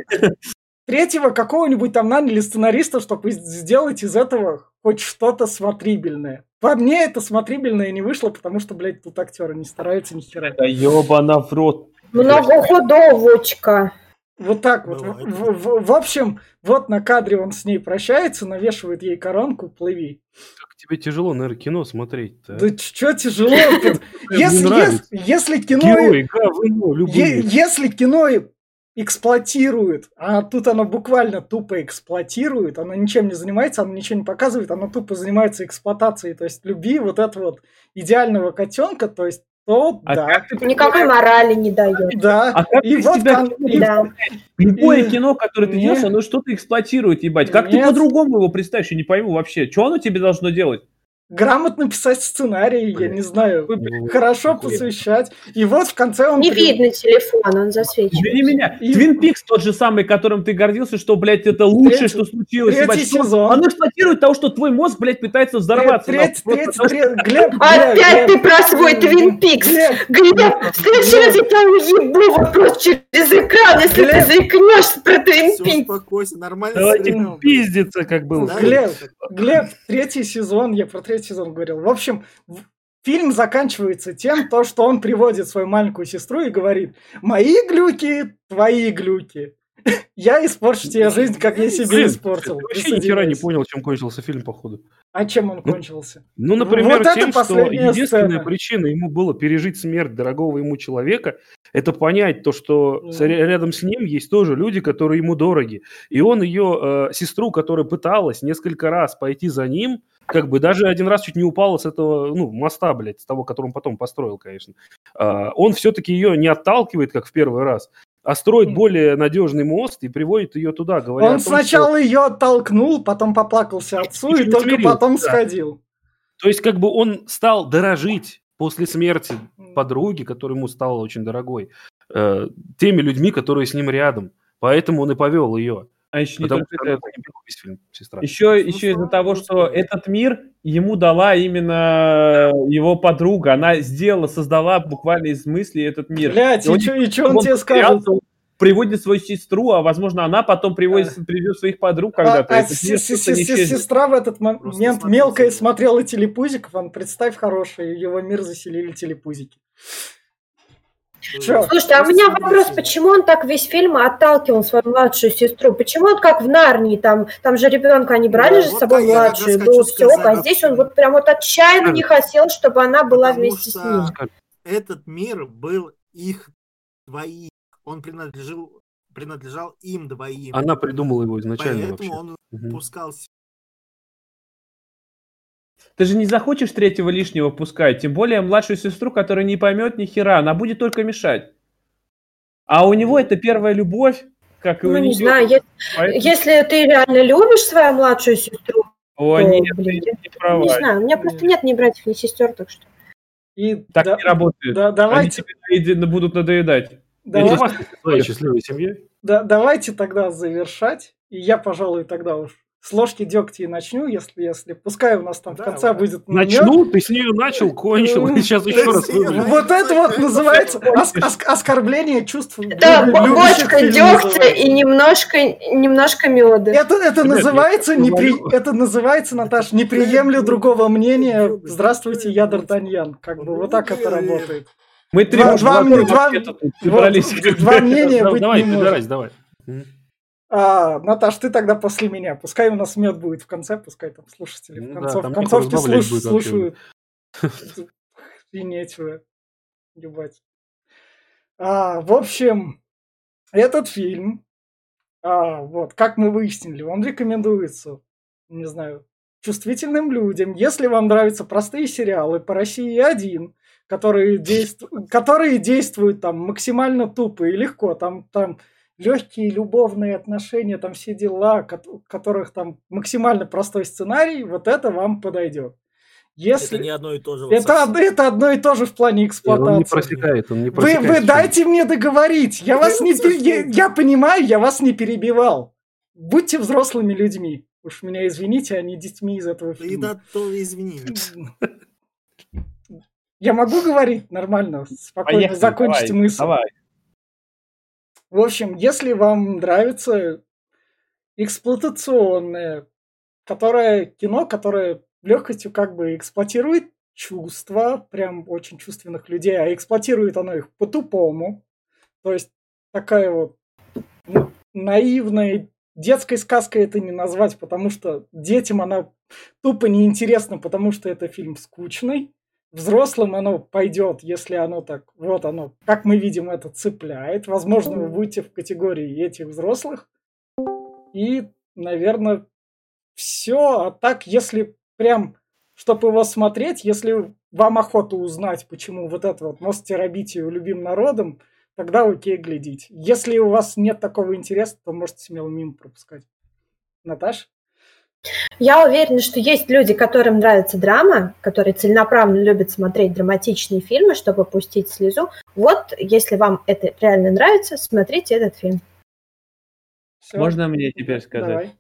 третьего какого-нибудь там наняли сценариста, чтобы сделать из этого хоть что-то смотрибельное. По мне это смотрибельное не вышло, потому что, блядь, тут актеры не стараются ни хера. Да ебана в рот. Многоходовочка. Вот так вот. Бывает. В, в- в общем, вот на кадре он с ней прощается, навешивает ей коронку, плыви. Тебе тяжело, наверное, кино смотреть-то. Да что тяжело? Если, кино... Если кино эксплуатирует, а тут оно буквально тупо эксплуатирует, оно ничем не занимается, оно ничего не показывает, оно тупо занимается эксплуатацией, то есть любви вот этого вот идеального котенка, то есть то А да, как ты Никакой морали не дает. да. А как и ты вот себя и- Да. Любое И- кино, которое ты Не. делаешь, оно что-то эксплуатирует, ебать. Как ты Нет. по-другому его представишь, я не пойму вообще. Что оно тебе должно делать? Грамотно писать сценарий, я не знаю, хорошо посвящать. И вот в конце он... Не при- видно телефон, он Извини засвечивает. меня. И- Твин Пикс тот же самый, которым ты гордился, что, блядь, это лучшее, Третий- что случилось. третий ебать. Что- сезон. Оно эксплуатирует того, что твой мозг, блядь, пытается взорваться. Треть- нахуй, треть- просто треть- потому что- треть- Глеб, Опять Глеб, ты про свой Твин Пикс. Глеб, Глеб, в следующий раз я тебя уебу вот просто через экран, если ты Глеб. заикнешься про Твин Все, Пикс. успокойся, нормально Давайте пиздиться, как было. Да, Глеб, Глеб, третий сезон, я про третий сезон говорил. В общем, фильм заканчивается тем, то, что он приводит свою маленькую сестру и говорит, мои глюки, твои глюки. Я испорчу тебе жизнь, как я себе Блин, испортил. ты вообще ни хера не понял, чем кончился фильм, походу. А чем он Ну, кончился? Ну, например, Вот это тем, что единственная сцена. причина ему было пережить смерть дорогого ему человека, это понять то, что рядом с ним есть тоже люди, которые ему дороги. И он ее э, сестру, которая пыталась несколько раз пойти за ним, как бы даже один раз чуть не упала с этого, ну, моста, блядь, с того, который он потом построил, конечно. А, он все-таки ее не отталкивает, как в первый раз, а строит более надежный мост и приводит ее туда, говоря Он том, что- сначала ее оттолкнул, потом поплакался отцу и не только смирил, потом да. сходил. То есть, как бы он стал дорожить после смерти подруги, которая ему стала очень дорогой, э, теми людьми, которые с ним рядом. Поэтому он и повел ее. А еще не Потому только что это. весь фильм, сестра. Еще, Ну, еще из-за слава того, что этот мир ему дала именно его подруга. Она сделала, создала буквально из мыслей этот мир. Блять, И он и что он он тебе скажет? он приводит свою сестру, а возможно она потом приводит, приведет своих подруг когда-то. А, а се- се- просто се- сестра в этот мо- Просто момент смотрите. мелкая смотрела телепузиков, он представь хороший, его мир заселили телепузики. Чё? Слушайте, а у меня вопрос, почему он так весь фильм отталкивал свою младшую сестру? Почему он как в Нарнии, там, там же ребенка они брали же с собой младшую, было все, а здесь он вот прям вот отчаянно не хотел, чтобы она была Потому вместе с что ним. Этот мир был их двоих. Он принадлежал, принадлежал им двоим. Она придумала его изначально Поэтому вообще. он Мгм. пускался. Ты же не захочешь третьего лишнего пускать, тем более младшую сестру, которая не поймет ни хера, она будет только мешать. А у него это первая любовь, как и у Ну, не неё, знаю, е- поэтому- если ты реально любишь свою младшую сестру, О, то, нет, блин, ты я не права. не знаю, у меня просто нет ни братьев, ни сестер, так что... И Так да- не работает. да- Они давайте, тебе наеди- будут надоедать. давай- своей счастливой семье. да- давайте тогда завершать. И я, пожалуй, тогда уж с ложки дегтя и начну, если, если пускай у нас там в Да, конце да. будет намёк. Начну, ты с нее начал, кончил, и сейчас еще раз. Вот это вот называется ос- ос- оскорбление чувств любящих бочка дегтя и немножко, немножко меда. Это, это называется, непри... это называется, Наташ, не приемлю другого мнения. Здравствуйте, я Д'Артаньян. Как бы вот так это работает. Мы три Два- два два-. Вот, мнения Да- быть Давай, не может. пидорась, давай. А, Наташ, ты тогда после меня. Пускай у нас мед будет в конце, пускай там слушатели в Ну да, концов- там в концовке слуш- слушают. И нечего. Ебать. А, в общем, этот фильм, а, вот, как мы выяснили, он рекомендуется, не знаю, чувствительным людям. Если вам нравятся простые сериалы по России один, которые, действ- которые действуют там максимально тупо и легко, там, там легкие любовные отношения, там все дела, у которых там максимально простой сценарий, вот это вам подойдет. Если... Это не одно и то же. вот Это, совсем. это одно и то же в плане Он не эксплуатации. просекает, он не Вы, просекает. вы всё. дайте мне договорить. Я вас не пер- я, я понимаю, я вас не перебивал. Будьте взрослыми людьми. Уж меня извините, а не детьми из этого И фильма. да, то извини. Я могу говорить нормально, спокойно, Поехали, закончите давай, мысль. Давай. В общем, если вам нравится эксплуатационное, которое кино, которое легкостью как бы эксплуатирует чувства, прям очень чувственных людей, а эксплуатирует оно их по-тупому, То есть такая вот ну, наивная детской сказкой это не назвать, потому что детям она тупо неинтересна, потому что это фильм скучный. Взрослым оно пойдет, если оно так, вот оно, как мы видим, это цепляет. Возможно, вы будете в категории этих взрослых. И, наверное, все. А так, если прям, чтобы его смотреть, если вам охота узнать, почему вот это вот мост терабитию любим народом, тогда окей, глядите. Если у вас нет такого интереса, то можете смело мимо пропускать. Наташ? Я уверена, что есть люди, которым нравится драма, которые целенаправленно любят смотреть драматичные фильмы, чтобы пустить слезу. Вот, если вам это реально нравится, смотрите этот фильм. Всё. Можно мне теперь сказать? Давай.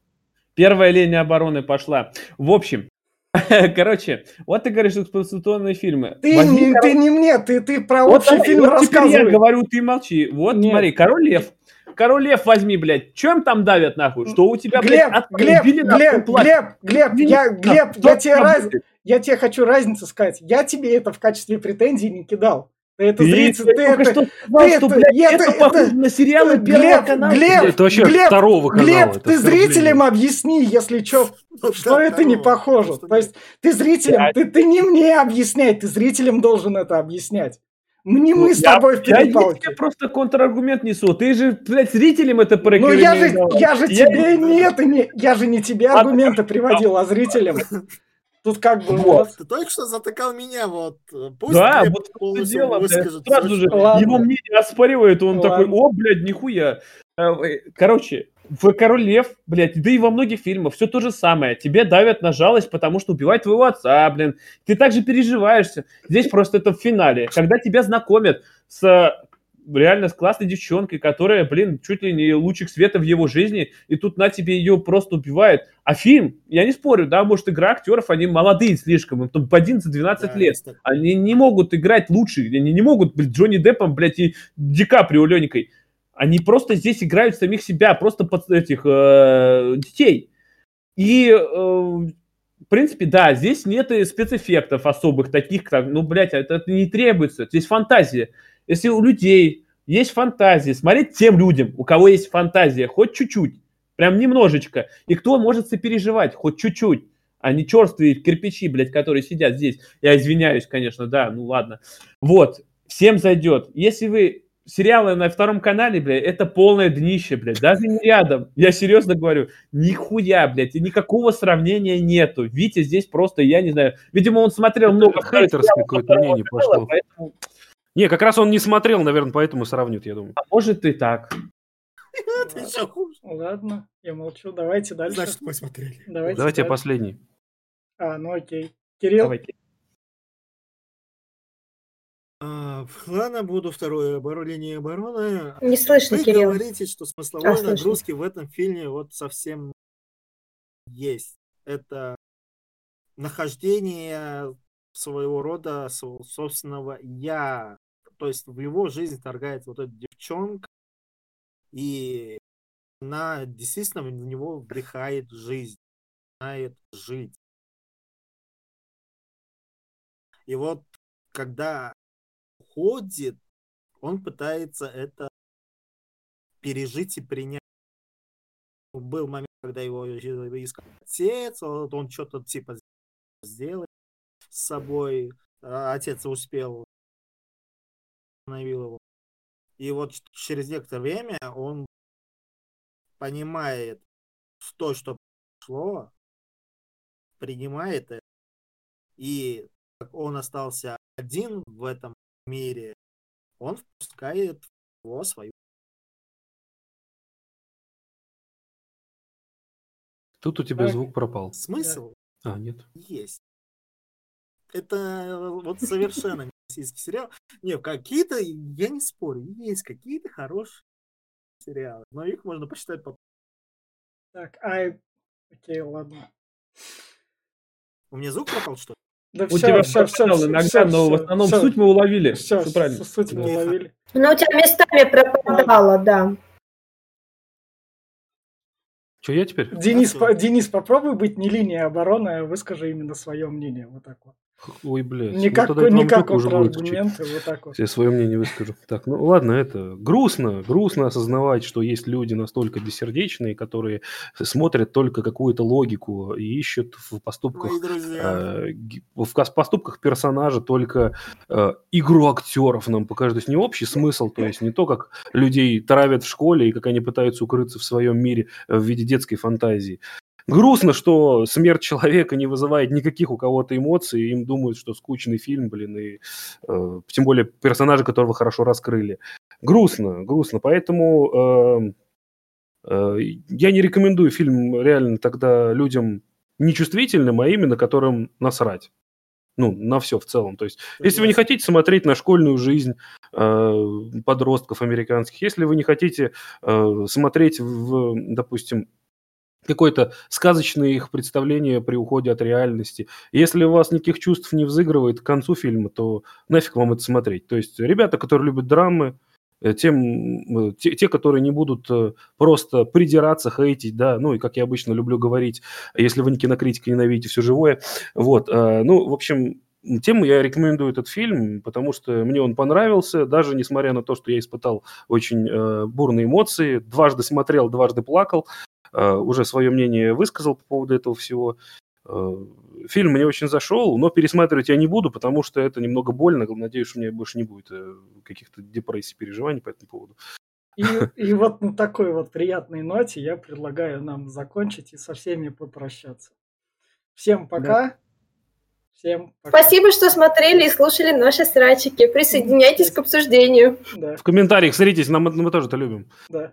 Первая линия обороны пошла. В общем, Короче, вот ты говоришь эксплуатационные фильмы. Ты, Возьми, не, ты не мне, ты, ты про вот общий фильм вот рассказывай. я говорю, ты молчи. Вот Нет. смотри, Король Лев. Король Лев возьми, блядь. Чем там давят, нахуй? Что у тебя, Глеб, блядь, Глеб, Глеб, Глеб, Глеб, Глеб, я, Глеб, я тебе, раз... я тебе хочу разницу сказать. Я тебе это в качестве претензий не кидал. Это зритель, ты это, что сказал, ты что, это, блядь, это, это, похоже на сериалы Глеб, канала. Глеб, это вообще Глеб, второго канала. Глеб, ты зрителям объясни, если что, ну, что это не похоже. То есть ты зрителям, ты, ты не мне объясняй, ты зрителям должен это объяснять. Не мы с тобой в перепалке. Я просто контраргумент несу. Ты же, блядь, зрителям это Ну я же, я же тебе нет, не, я же не тебе а аргументы приводил, а зрителям. Тут как бы вот. Ты только что затыкал меня, вот. Пусть да, вот это дело, блядь, сразу же Ладно. его мнение оспаривает, он Ладно. такой, о, блядь, нихуя. Э, э, короче, в Король Лев, блядь, да и во многих фильмах все то же самое. Тебе давят на жалость, потому что убивают твоего отца, блин. Ты также переживаешься. Здесь просто это в финале. Когда тебя знакомят с реально с классной девчонкой, которая, блин, чуть ли не лучик света в его жизни, и тут на тебе ее просто убивает. А фильм, я не спорю, да, может, игра актеров, они молодые слишком, им там по 11-12 да, лет. Они не могут играть лучше, они не могут, блин, Джонни Деппом, блядь, и Ди Каприо Леникой. Они просто здесь играют самих себя, просто под этих э, детей. И, э, в принципе, да, здесь нет спецэффектов особых таких, как, ну, блядь, это, это не требуется. Здесь фантазия. Если у людей есть фантазия, смотреть тем людям, у кого есть фантазия, хоть чуть-чуть, прям немножечко, и кто может сопереживать, хоть чуть-чуть, а не черствые кирпичи, блядь, которые сидят здесь. Я извиняюсь, конечно, да, ну ладно. Вот, всем зайдет. Если вы сериалы на втором канале, блядь, это полное днище, блядь, даже не рядом. Я серьезно говорю, нихуя, блядь, и никакого сравнения нету. Витя здесь просто, я не знаю, видимо, он смотрел много хейтерское какое-то мнение пошло. Поэтому... Не, как раз он не смотрел, наверное, поэтому сравнит, я думаю. А может и так. Ладно, я молчу. Давайте дальше. Значит, мы смотрели. Давайте, Давайте последний. А, ну окей. Кирилл? Давай. А, ладно, буду второе оборонение обороны. Не слышно, Вы Кирилл. говорите, что смысловой а, нагрузки в этом фильме вот совсем есть. Это нахождение своего рода собственного я. То есть в его жизнь торгает вот эта девчонка, и она действительно в него вдыхает жизнь, знает жить. И вот когда уходит, он пытается это пережить и принять. Был момент, когда его искал отец, вот он что-то типа сделать с собой. А отец успел, остановил его. И вот через некоторое время он понимает то, что прошло, принимает это, и он остался один в этом мире, он впускает его свою. Тут у тебя звук пропал. Смысл? А, нет. Есть. Это э, вот совершенно российский сериал. Не, какие-то, я не спорю, есть какие-то хорошие сериалы, но их можно посчитать по... Так, а... Окей, ладно. У меня звук пропал, что ли? Да у все, тебя все, все, все, иногда, все, но в основном все, суть мы уловили. Все, все правильно. Суть мы уловили. Ну, у тебя местами пропадало, да. Что я теперь? Денис, по, Денис, попробуй быть не линией обороны, а выскажи именно свое мнение. Вот так вот. Ой, блядь. Не ну как, тогда это не вам как только уже будет чуть- контраргументы, вот так вот. Я свое мнение выскажу. Так, ну ладно, это грустно. Грустно осознавать, что есть люди настолько бессердечные, которые смотрят только какую-то логику и ищут в поступках э, в поступках персонажа только э, игру актеров нам покажут. То есть не общий смысл, то есть не то, как людей травят в школе и как они пытаются укрыться в своем мире э, в виде детской фантазии. Грустно, что смерть человека не вызывает никаких у кого-то эмоций, и им думают, что скучный фильм, блин, и э, тем более персонажа, которого хорошо раскрыли. Грустно, грустно. Поэтому э, э, я не рекомендую фильм реально тогда людям нечувствительным, а именно которым насрать. Ну, на все в целом. То есть, если вы не хотите смотреть на школьную жизнь э, подростков американских, если вы не хотите э, смотреть в, допустим, какое-то сказочное их представление при уходе от реальности. Если у вас никаких чувств не взыгрывает к концу фильма, то нафиг вам это смотреть. То есть ребята, которые любят драмы, э, тем, э, те, те, которые не будут э, просто придираться, хейтить, да, ну и как я обычно люблю говорить, если вы не кинокритик, ненавидите все живое, вот, ну, в общем, тем я рекомендую этот фильм, потому что мне он понравился, даже несмотря на то, что я испытал очень э, бурные эмоции, дважды смотрел, дважды плакал, уже свое мнение высказал по поводу этого всего. Э, Фильм мне очень зашел, но пересматривать я не буду, потому что это немного больно. Надеюсь, что у меня больше не будет э, каких-то депрессий, переживаний по этому поводу. И, и вот на такой вот приятной ноте я предлагаю нам закончить и со всеми попрощаться. Всем пока. Всем пока. Спасибо, что смотрели и слушали наши срачики. Присоединяйтесь к обсуждению. Да, В комментариях смотритесь, нам, мы тоже это любим. да.